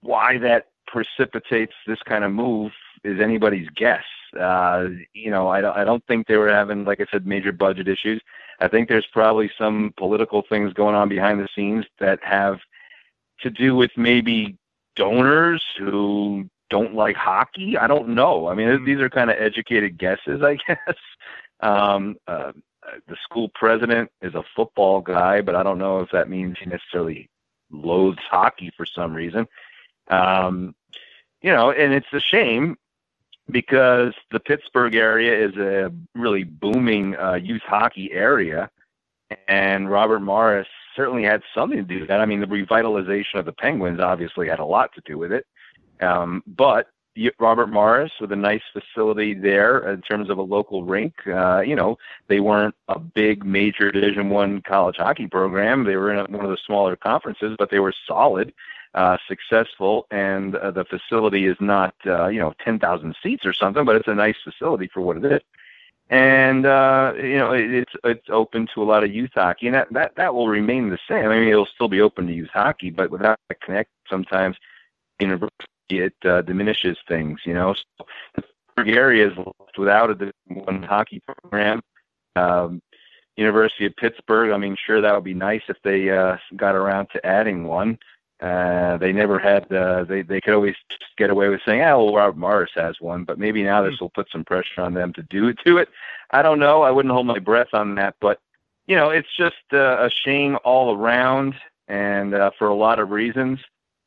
why that precipitates this kind of move is anybody's guess. Uh, you know, I don't, I don't think they were having, like I said, major budget issues. I think there's probably some political things going on behind the scenes that have to do with maybe donors who don't like hockey. I don't know. I mean, these are kind of educated guesses, I guess. Um, uh, the school president is a football guy, but I don't know if that means he necessarily loathes hockey for some reason. Um, you know, and it's a shame because the Pittsburgh area is a really booming uh, youth hockey area, and Robert Morris certainly had something to do with that. I mean, the revitalization of the Penguins obviously had a lot to do with it, um, but Robert Morris with a nice facility there in terms of a local rink. Uh, you know, they weren't a big major Division One college hockey program. They were in one of the smaller conferences, but they were solid, uh, successful, and uh, the facility is not uh, you know 10,000 seats or something, but it's a nice facility for what it is. And uh, you know, it, it's it's open to a lot of youth hockey, and that, that that will remain the same. I mean, it'll still be open to youth hockey, but without a connect, sometimes university it uh, diminishes things, you know. So the area is left without a one hockey program. Um, University of Pittsburgh, I mean, sure that would be nice if they uh, got around to adding one. Uh, they never had. Uh, they they could always get away with saying, "Oh, well, Robert Morris has one," but maybe now this will put some pressure on them to do it. To it, I don't know. I wouldn't hold my breath on that, but you know, it's just uh, a shame all around, and uh, for a lot of reasons.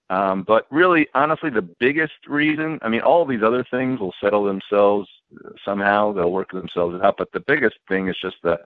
Um, but really, honestly, the biggest reason, I mean, all these other things will settle themselves somehow. They'll work themselves out. But the biggest thing is just the,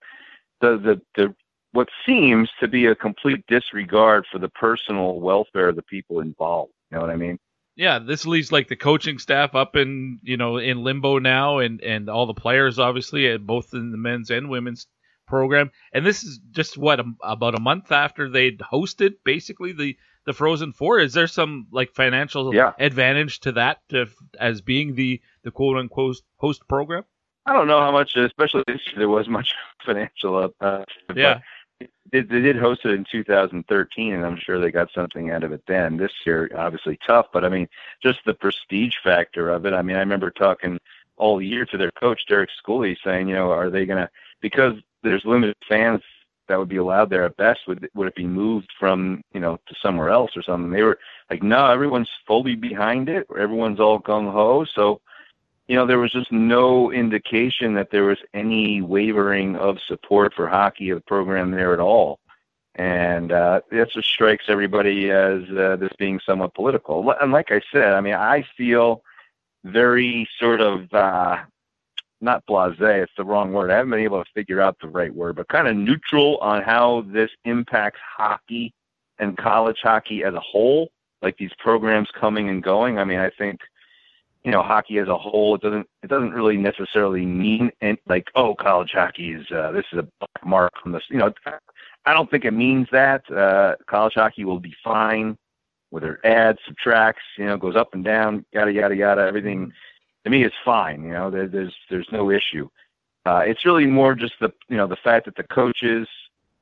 the, the, the, what seems to be a complete disregard for the personal welfare of the people involved. You know what I mean? Yeah, this leaves like the coaching staff up in you know in limbo now, and and all the players obviously, both in the men's and women's program. And this is just what about a month after they'd hosted basically the the Frozen Four. Is there some like financial yeah. advantage to that to, as being the the quote unquote host program? I don't know how much, especially this year, there was much financial. Uh, yeah. They, they did host it in 2013, and I'm sure they got something out of it then. This year, obviously tough, but I mean, just the prestige factor of it. I mean, I remember talking all year to their coach, Derek Schooley, saying, you know, are they going to, because there's limited fans that would be allowed there at best would would it be moved from you know to somewhere else or something they were like no everyone's fully behind it everyone's all gung ho so you know there was just no indication that there was any wavering of support for hockey or the program there at all and uh that just strikes everybody as uh, this being somewhat political and like i said i mean i feel very sort of uh not blasé, it's the wrong word. I haven't been able to figure out the right word, but kind of neutral on how this impacts hockey and college hockey as a whole, like these programs coming and going. I mean, I think you know, hockey as a whole, it doesn't it doesn't really necessarily mean and like, oh, college hockey is uh, this is a black mark on this. You know, I don't think it means that. Uh, college hockey will be fine, whether it adds, subtracts, you know, goes up and down, yada yada yada. Everything to me it's fine. You know, there, there's there's no issue. Uh, it's really more just the you know the fact that the coaches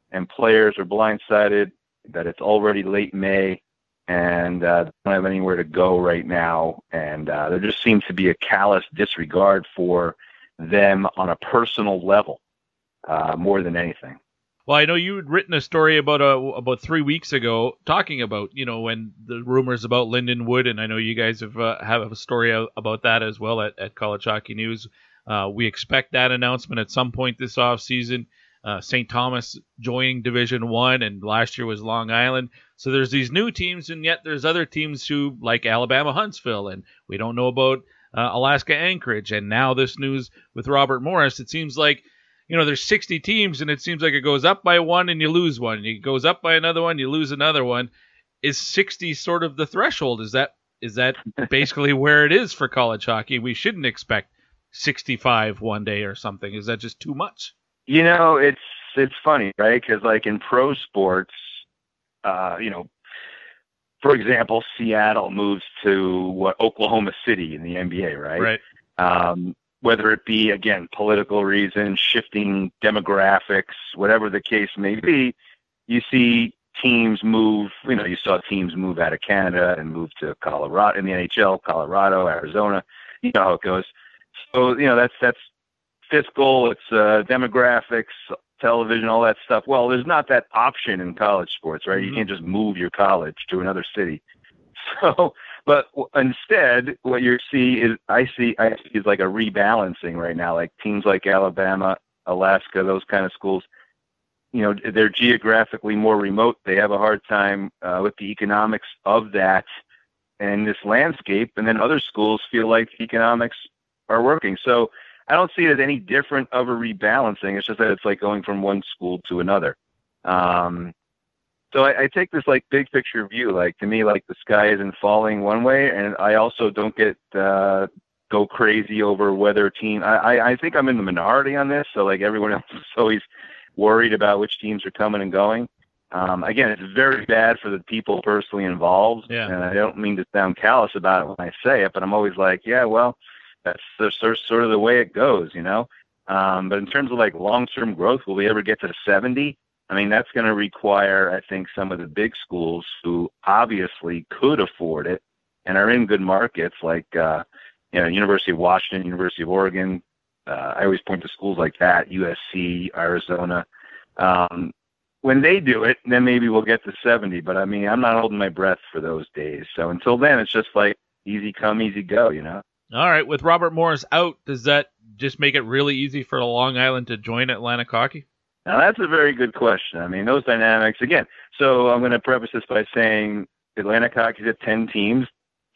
and players are blindsided that it's already late May and uh, don't have anywhere to go right now, and uh, there just seems to be a callous disregard for them on a personal level uh, more than anything. Well, I know you had written a story about a, uh, about three weeks ago talking about you know when the rumors about Lindenwood, and I know you guys have uh, have a story about that as well at, at College Hockey News. Uh, we expect that announcement at some point this off season. Uh, St. Thomas joining Division One, and last year was Long Island. So there's these new teams, and yet there's other teams who like Alabama Huntsville, and we don't know about uh, Alaska Anchorage. And now this news with Robert Morris, it seems like you know, there's 60 teams and it seems like it goes up by one and you lose one. It goes up by another one, you lose another one. Is 60 sort of the threshold? Is that is that basically where it is for college hockey? We shouldn't expect 65 one day or something. Is that just too much? You know, it's it's funny, right? Because like in pro sports, uh, you know, for example, Seattle moves to what Oklahoma City in the NBA, right? Right. Um, whether it be again political reasons, shifting demographics, whatever the case may be, you see teams move. You know, you saw teams move out of Canada and move to Colorado in the NHL, Colorado, Arizona. You know how it goes. so you know that's that's fiscal, it's uh, demographics, television, all that stuff. Well, there's not that option in college sports, right? Mm-hmm. You can't just move your college to another city. So, but w- instead, what you see is I see I see is like a rebalancing right now. Like teams like Alabama, Alaska, those kind of schools. You know, they're geographically more remote. They have a hard time uh, with the economics of that and this landscape. And then other schools feel like economics are working. So I don't see it as any different of a rebalancing. It's just that it's like going from one school to another. Um, so I, I take this like big picture view. Like to me, like the sky isn't falling one way, and I also don't get uh, go crazy over whether team. I, I I think I'm in the minority on this. So like everyone else is always worried about which teams are coming and going. Um, again, it's very bad for the people personally involved, Yeah. and I don't mean to sound callous about it when I say it, but I'm always like, yeah, well, that's sort sort of the way it goes, you know. Um, but in terms of like long-term growth, will we ever get to 70? I mean, that's going to require, I think, some of the big schools who obviously could afford it and are in good markets, like uh, you know, University of Washington, University of Oregon. Uh, I always point to schools like that, USC, Arizona. Um, when they do it, then maybe we'll get to 70. But I mean, I'm not holding my breath for those days. So until then, it's just like easy come, easy go, you know. All right, with Robert Morris out, does that just make it really easy for Long Island to join Atlantic Hockey? Now that's a very good question. I mean, those dynamics again. So I'm going to preface this by saying Atlantic Hockey's at 10 teams.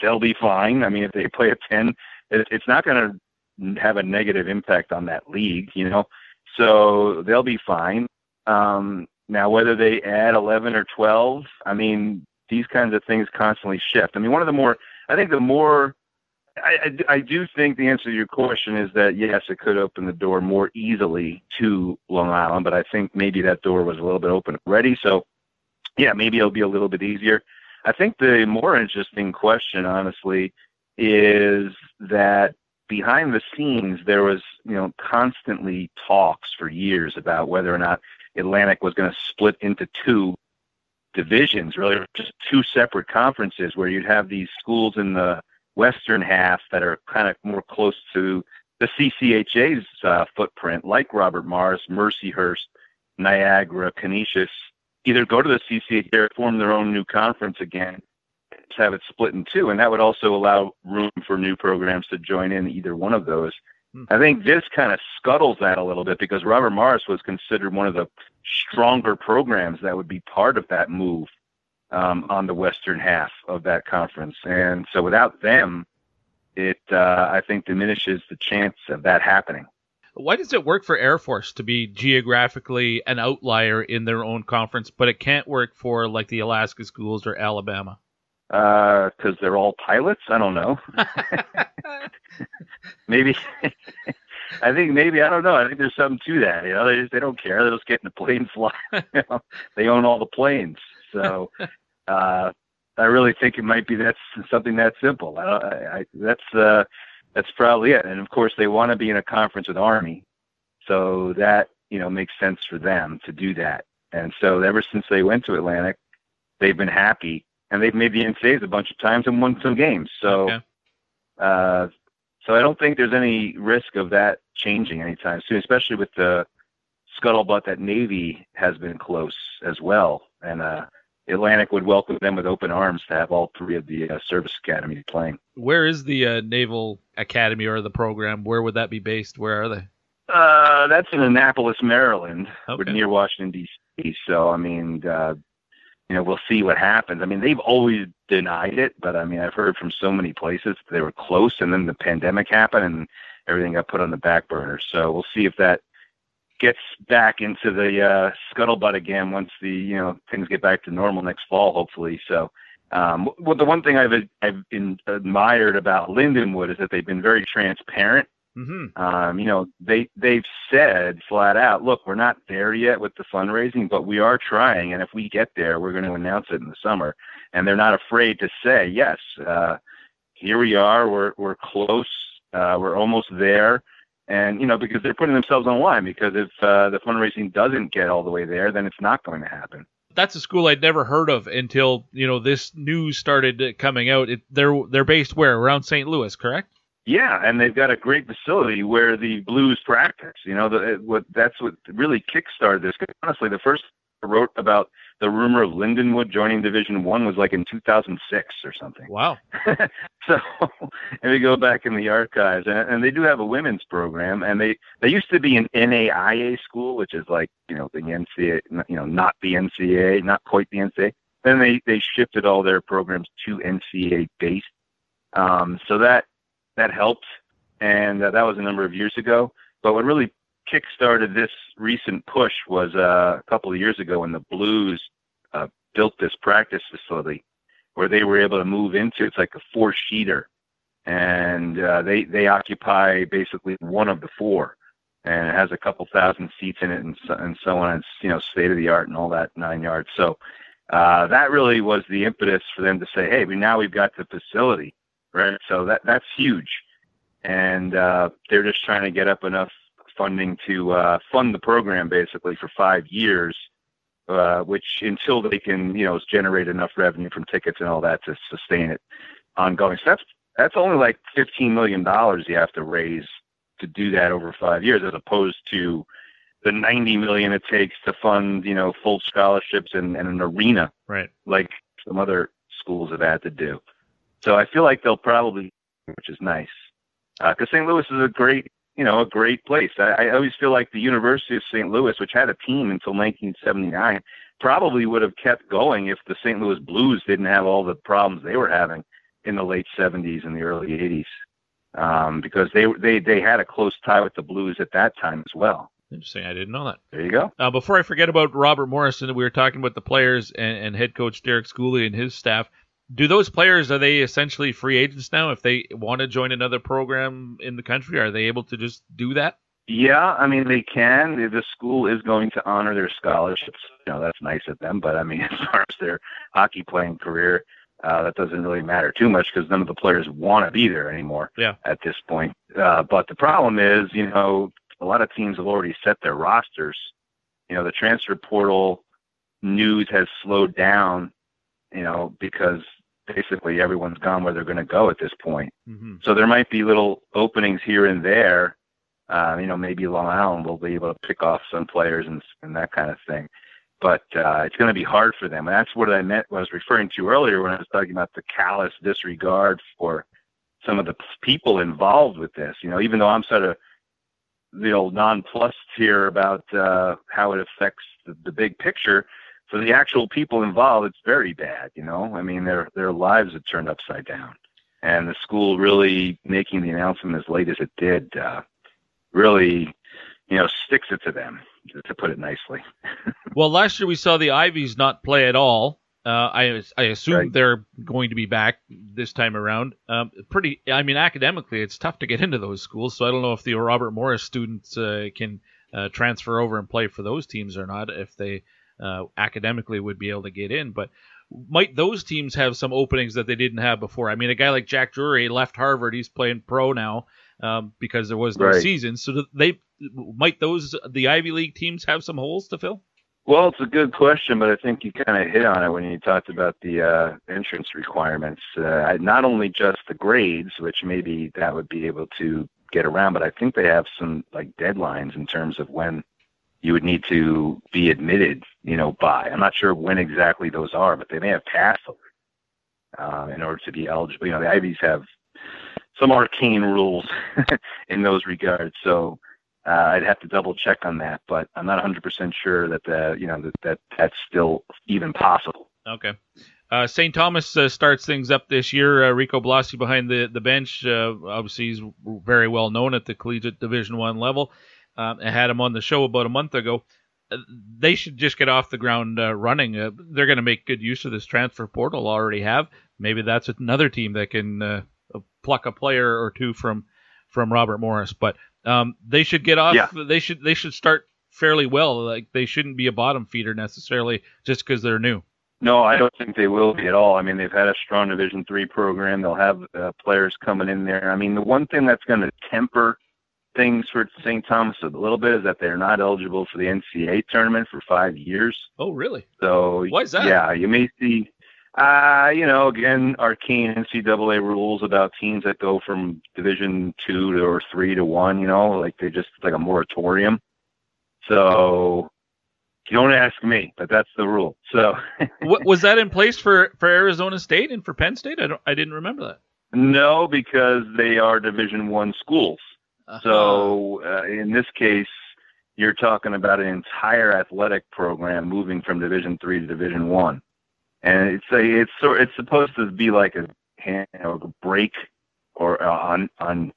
They'll be fine. I mean, if they play at 10, it's not going to have a negative impact on that league, you know. So they'll be fine. Um, now, whether they add 11 or 12, I mean, these kinds of things constantly shift. I mean, one of the more, I think the more I, I, do think the answer to your question is that yes, it could open the door more easily to Long Island, but I think maybe that door was a little bit open already. So, yeah, maybe it'll be a little bit easier. I think the more interesting question, honestly, is that behind the scenes there was, you know, constantly talks for years about whether or not Atlantic was going to split into two divisions, really just two separate conferences where you'd have these schools in the western half that are kind of more close to the CCHA's uh, footprint, like Robert Morris, Mercyhurst, Niagara, Canisius, either go to the CCHA or form their own new conference again, to have it split in two, and that would also allow room for new programs to join in either one of those. I think this kind of scuttles that a little bit because Robert Morris was considered one of the stronger programs that would be part of that move um, on the western half of that conference. And so without them, it uh, I think diminishes the chance of that happening. Why does it work for Air Force to be geographically an outlier in their own conference, but it can't work for like the Alaska schools or Alabama? Because uh, they're all pilots. I don't know. maybe. I think maybe I don't know. I think there's something to that. You know, they just, they don't care. They're just in the plane fly. you know? They own all the planes. So uh, I really think it might be that's something that simple. I, I, that's uh, that's probably it. And of course, they want to be in a conference with Army, so that you know makes sense for them to do that. And so ever since they went to Atlantic, they've been happy, and they've made the NCAAs a bunch of times and won some games. So, Okay. uh, so I don't think there's any risk of that changing anytime soon, especially with the scuttlebutt that Navy has been close as well, and uh, Atlantic would welcome them with open arms to have all three of the uh, service academies playing. Where is the uh, Naval Academy or the program? Where would that be based? Where are they? Uh, that's in Annapolis, Maryland, Okay. near Washington D.C. So I mean, uh, you know, we'll see what happens. I mean, they've always denied it, but I mean, I've heard from so many places they were close, and then the pandemic happened, and everything got put on the back burner. So we'll see if that gets back into the uh, scuttlebutt again once the you know things get back to normal next fall, hopefully. So. Um, well, the one thing I've I've been admired about Lindenwood is that they've been very transparent Mm-hmm. um, you know, they they've said flat out, look, we're not there yet with the fundraising, but we are trying, and if we get there, we're going to announce it in the summer. And they're not afraid to say, yes, uh, here we are, we're we're close, uh, we're almost there, and you know, because they're putting themselves on the line. Because if uh, the fundraising doesn't get all the way there, then it's not going to happen. That's a school I'd never heard of until you know this news started coming out. It, they're they're based where around St. Louis, correct? Yeah, and they've got a great facility where the Blues practice. You know, the, what that's what really kickstarted this. Honestly, the first I wrote about the rumor of Lindenwood joining Division One was like in 2006 or something. Wow. so, and we go back in the archives, and, and they do have a women's program, and they they used to be an NAIA school, which is like you know the NCAA, you know, not the NCAA, not quite the NCAA. Then they they shifted all their programs to NCAA based. Um, so that that helped, and uh, that was a number of years ago. But what really kick-started this recent push was uh, a couple of years ago when the Blues uh, built this practice facility where they were able to move into. It's like a four-sheeter, and uh, they they occupy basically one of the four, and it has a couple thousand seats in it, and so, and so on. It's you know state of the art and all that nine yards. So uh, that really was the impetus for them to say, hey, we now we've got the facility right? So that that's huge, and uh, they're just trying to get up enough funding to uh, fund the program basically for five years, uh, which until they can you know generate enough revenue from tickets and all that to sustain it ongoing. So that's that's only like fifteen million dollars you have to raise to do that over five years, as opposed to the 90 million it takes to fund, you know, full scholarships and, and an arena, right? Like some other schools have had to do. So I feel like they'll probably, which is nice, because uh, St. Louis is a great, you know, a great place. I, I always feel like the University of St. Louis, which had a team until 1979, probably would have kept going if the St. Louis Blues didn't have all the problems they were having in the late 70s and the early 80s, um, because they they they had a close tie with the Blues at that time as well. Interesting. I didn't know that. There you go. Uh, before I forget about Robert Morrison, we were talking about the players and, and head coach Derek Schooley and his staff do those players are they essentially free agents now if they want to join another program in the country? Are they able to just do that? Yeah i mean they can. The school is going to honor their scholarships. You know that's nice of them but i mean as far as their hockey playing career uh, that doesn't really matter too much because none of the players want to be there anymore yeah. at this point. Uh, but the problem is you know a lot of teams have already set their rosters. You know the transfer portal news has slowed down you know because basically everyone's gone where they're going to go at this point. Mm-hmm. So there might be little openings here and there. Uh, you know, maybe Long Island will be able to pick off some players and, and that kind of thing. But uh, it's going to be hard for them. And that's what I meant, what I was referring to earlier when I was talking about the callous disregard for some of the people involved with this. You know, even though I'm sort of, you know, nonplussed here about uh, how it affects the, the big picture, for the actual people involved, it's very bad. You know, I mean, their their lives have turned upside down, and the school really making the announcement as late as it did, uh, really, you know, sticks it to them, to put it nicely. well, last year we saw the Ivies not play at all. Uh, I I assume right. they're going to be back this time around. Um, pretty, I mean, academically, it's tough to get into those schools, so I don't know if the Robert Morris students uh, can uh, transfer over and play for those teams or not. If they uh, academically would be able to get in. But might those teams have some openings that they didn't have before? I mean, a guy like Jack Drury left Harvard; he's playing pro now um, because there was no right. season. So they might those the Ivy League teams have some holes to fill? Well, it's a good question, but I think you kind of hit on it when you talked about the uh, entrance requirements. Uh, not only just the grades, which maybe that would be able to get around, but I think they have some like deadlines in terms of when you would need to be admitted, you know, by. I'm not sure when exactly those are, but they may have passed uh, in order to be eligible. You know, the Ivies have some arcane rules in those regards, so uh, I'd have to double check on that. But I'm not 100% sure that the, you know, that, that that's still even possible. Okay. Uh, St. Thomas uh, starts things up this year. Uh, Rico Blasi behind the the bench. Uh, obviously, he's very well known at the collegiate Division One level um, I had him on the show about a month ago. Uh, they should just get off the ground uh, running. Uh, they're going to make good use of this transfer portal. Already have. Maybe that's another team that can uh, pluck a player or two from from Robert Morris. But um, they should get off. Yeah. They should they should start fairly well. Like they shouldn't be a bottom feeder necessarily just because they're new. No, I don't think they will be at all. I mean, they've had a strong Division three program. They'll have uh, players coming in there. I mean, the one thing that's going to temper things for St. Thomas a little bit is that they're not eligible for the NCAA tournament for five years. Oh, really? So why is that? Yeah, you may see. Uh, you know, again, arcane NCAA rules about teams that go from Division two to or three to one. You know, like they just like a moratorium. So you don't ask me, but that's the rule. So what, was that in place for for Arizona State and for Penn State? I don't, I didn't remember that. no, because they are Division one schools. So uh, in this case, you're talking about an entire athletic program moving from Division three to Division one, and it's a it's sort it's supposed to be like a you know, a break or on on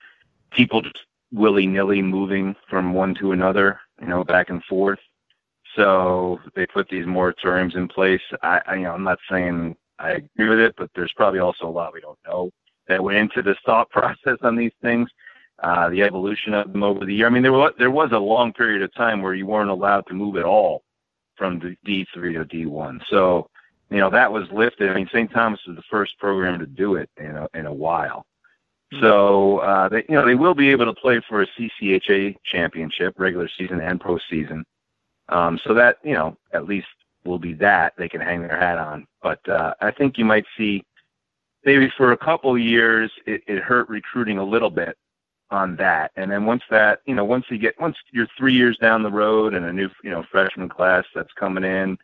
people just willy nilly moving from one to another, you know, back and forth. So they put these moratoriums in place. I, I you know I'm not saying I agree with it, but there's probably also a lot we don't know that went into the thought process on these things uh, the evolution of them over the year. I mean, there was there was a long period of time where you weren't allowed to move at all from the D3 to D1. So, you know, that was lifted. I mean, St. Thomas is the first program to do it in a, in a while. So, uh, they, you know, they will be able to play for a CCHA championship, regular season and postseason. Um, so that, you know, at least will be that they can hang their hat on. But uh, I think you might see maybe for a couple years it, it hurt recruiting a little bit on that. And then once that, you know, once you get, once you're three years down the road and a new, you know, freshman class that's coming in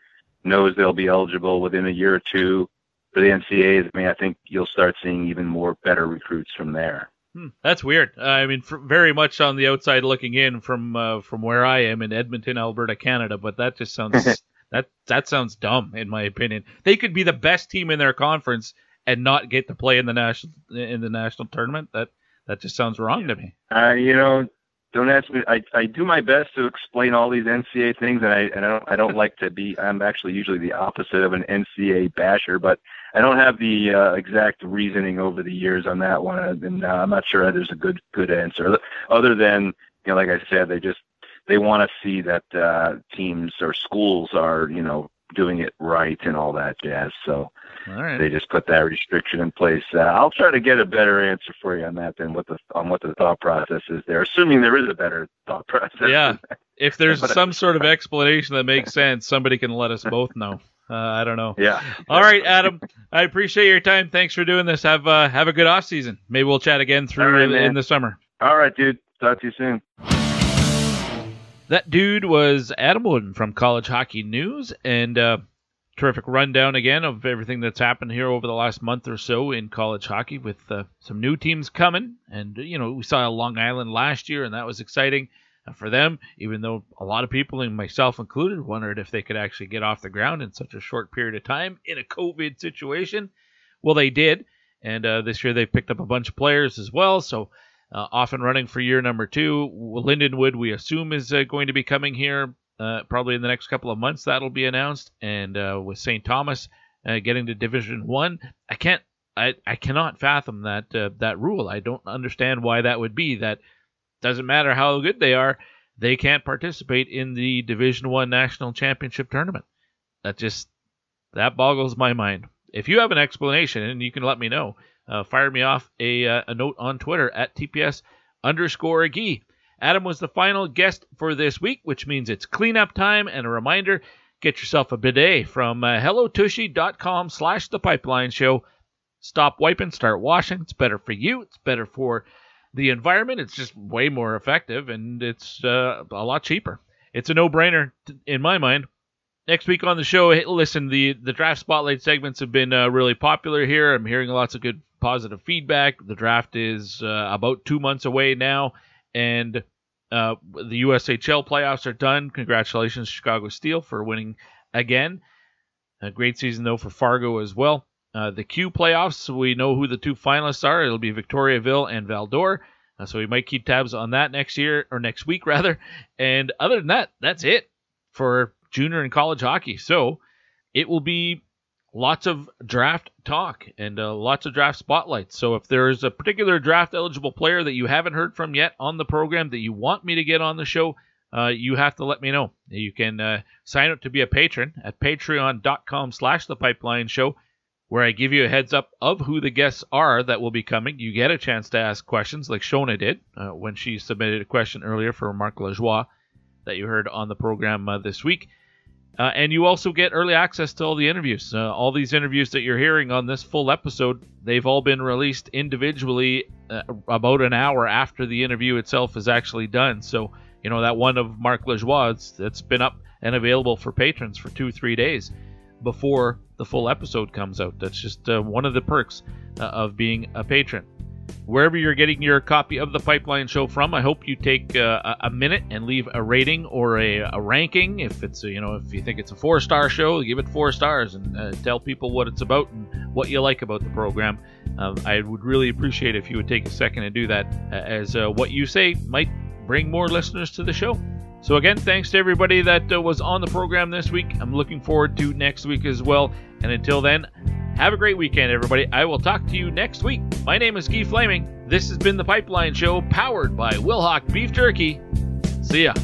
knows they'll be eligible within a year or two for the NCAAs, I mean, I think you'll start seeing even more better recruits from there. Hmm, that's weird. Uh, I mean, for, very much on the outside looking in from uh, from where I am in Edmonton, Alberta, Canada. But that just sounds that that sounds dumb in my opinion. They could be the best team in their conference and not get to play in the national in the national tournament. That that just sounds wrong to me. Uh, you know, don't ask me. I, I do my best to explain all these NCA things, and I and I don't I don't like to be. I'm actually usually the opposite of an NCA basher, but I don't have the uh, exact reasoning over the years on that one, and uh, I'm not sure there's a good good answer other than you know, like I said, they just they want to see that uh, teams or schools are you know doing it right and all that jazz. So they just put that restriction in place. Uh, I'll try to get a better answer for you on that than what the on what the thought process is there, assuming there is a better thought process. Yeah, if there's some sort of explanation that makes sense, somebody can let us both know. Uh, I don't know. Yeah. All right, Adam. I appreciate your time. Thanks for doing this. Have uh, have a good off season. Maybe we'll chat again through right, in, in the summer. All right, dude. Talk to you soon. That dude was Adam Wodon from College Hockey News, and uh, terrific rundown again of everything that's happened here over the last month or so in college hockey with uh, some new teams coming. And, you know, we saw Long Island last year, and that was exciting uh, for them, even though a lot of people, and myself included, wondered if they could actually get off the ground in such a short period of time in a COVID situation. Well, they did. And uh, this year they picked up a bunch of players as well. So uh, off and running for year number two. Lindenwood, we assume, is uh, going to be coming here uh, probably in the next couple of months. That'll be announced. And uh, with St. Thomas uh, getting to Division One, I can't, I, I cannot fathom that uh, that rule. I don't understand why that would be. That doesn't matter how good they are, they can't participate in the Division One national championship tournament. That just that boggles my mind. If you have an explanation, and you can let me know, uh, fire me off a, uh, a note on Twitter at TPS underscore Gee. Adam was the final guest for this week, which means it's cleanup time. And a reminder get yourself a bidet from uh, hellotushy.com slash the pipeline show. Stop wiping, start washing. It's better for you, it's better for the environment. It's just way more effective and it's uh, a lot cheaper. It's a no brainer in my mind. Next week on the show, listen, the, the draft spotlight segments have been uh, really popular here. I'm hearing lots of good positive feedback. The draft is uh, about two months away now, and uh, the USHL playoffs are done. Congratulations, Chicago Steel, for winning again. A great season, though, for Fargo as well. Uh, the Q playoffs, we know who the two finalists are. It'll be Victoriaville and Val d'Or. Uh, so we might keep tabs on that next year, or next week, rather. And other than that, that's it for junior and college hockey. So it will be lots of draft talk and uh, lots of draft spotlights. So if there's a particular draft eligible player that you haven't heard from yet on the program that you want me to get on the show, uh, you have to let me know. You can uh, sign up to be a patron at patreon.com slash the pipeline show where I give you a heads up of who the guests are that will be coming. You get a chance to ask questions like Shona did uh, when she submitted a question earlier for Marc Lajoie that you heard on the program uh, this week. Uh, and you also get early access to all the interviews. Uh, all these interviews that you're hearing on this full episode, they've all been released individually uh, about an hour after the interview itself is actually done. So, you know, that one of Marc Lajoie, that's been up and available for patrons for two, three days before the full episode comes out. That's just uh, one of the perks uh, of being a patron wherever you're getting your copy of the Pipeline Show from. I hope you take uh, a minute and leave a rating or a, a, ranking. If it's you know if you think it's a four star show, give it four stars and uh, tell people what it's about and what you like about the program. Um, I would really appreciate if you would take a second and do that, uh, as uh, what you say might bring more listeners to the show. So again, thanks to everybody that uh, was on the program this week. I'm looking forward to next week as well. And until then, have a great weekend, everybody. I will talk to you next week. My name is Guy Flaming. This has been the Pipeline Show, powered by Wilhauk Beef Jerky. See ya.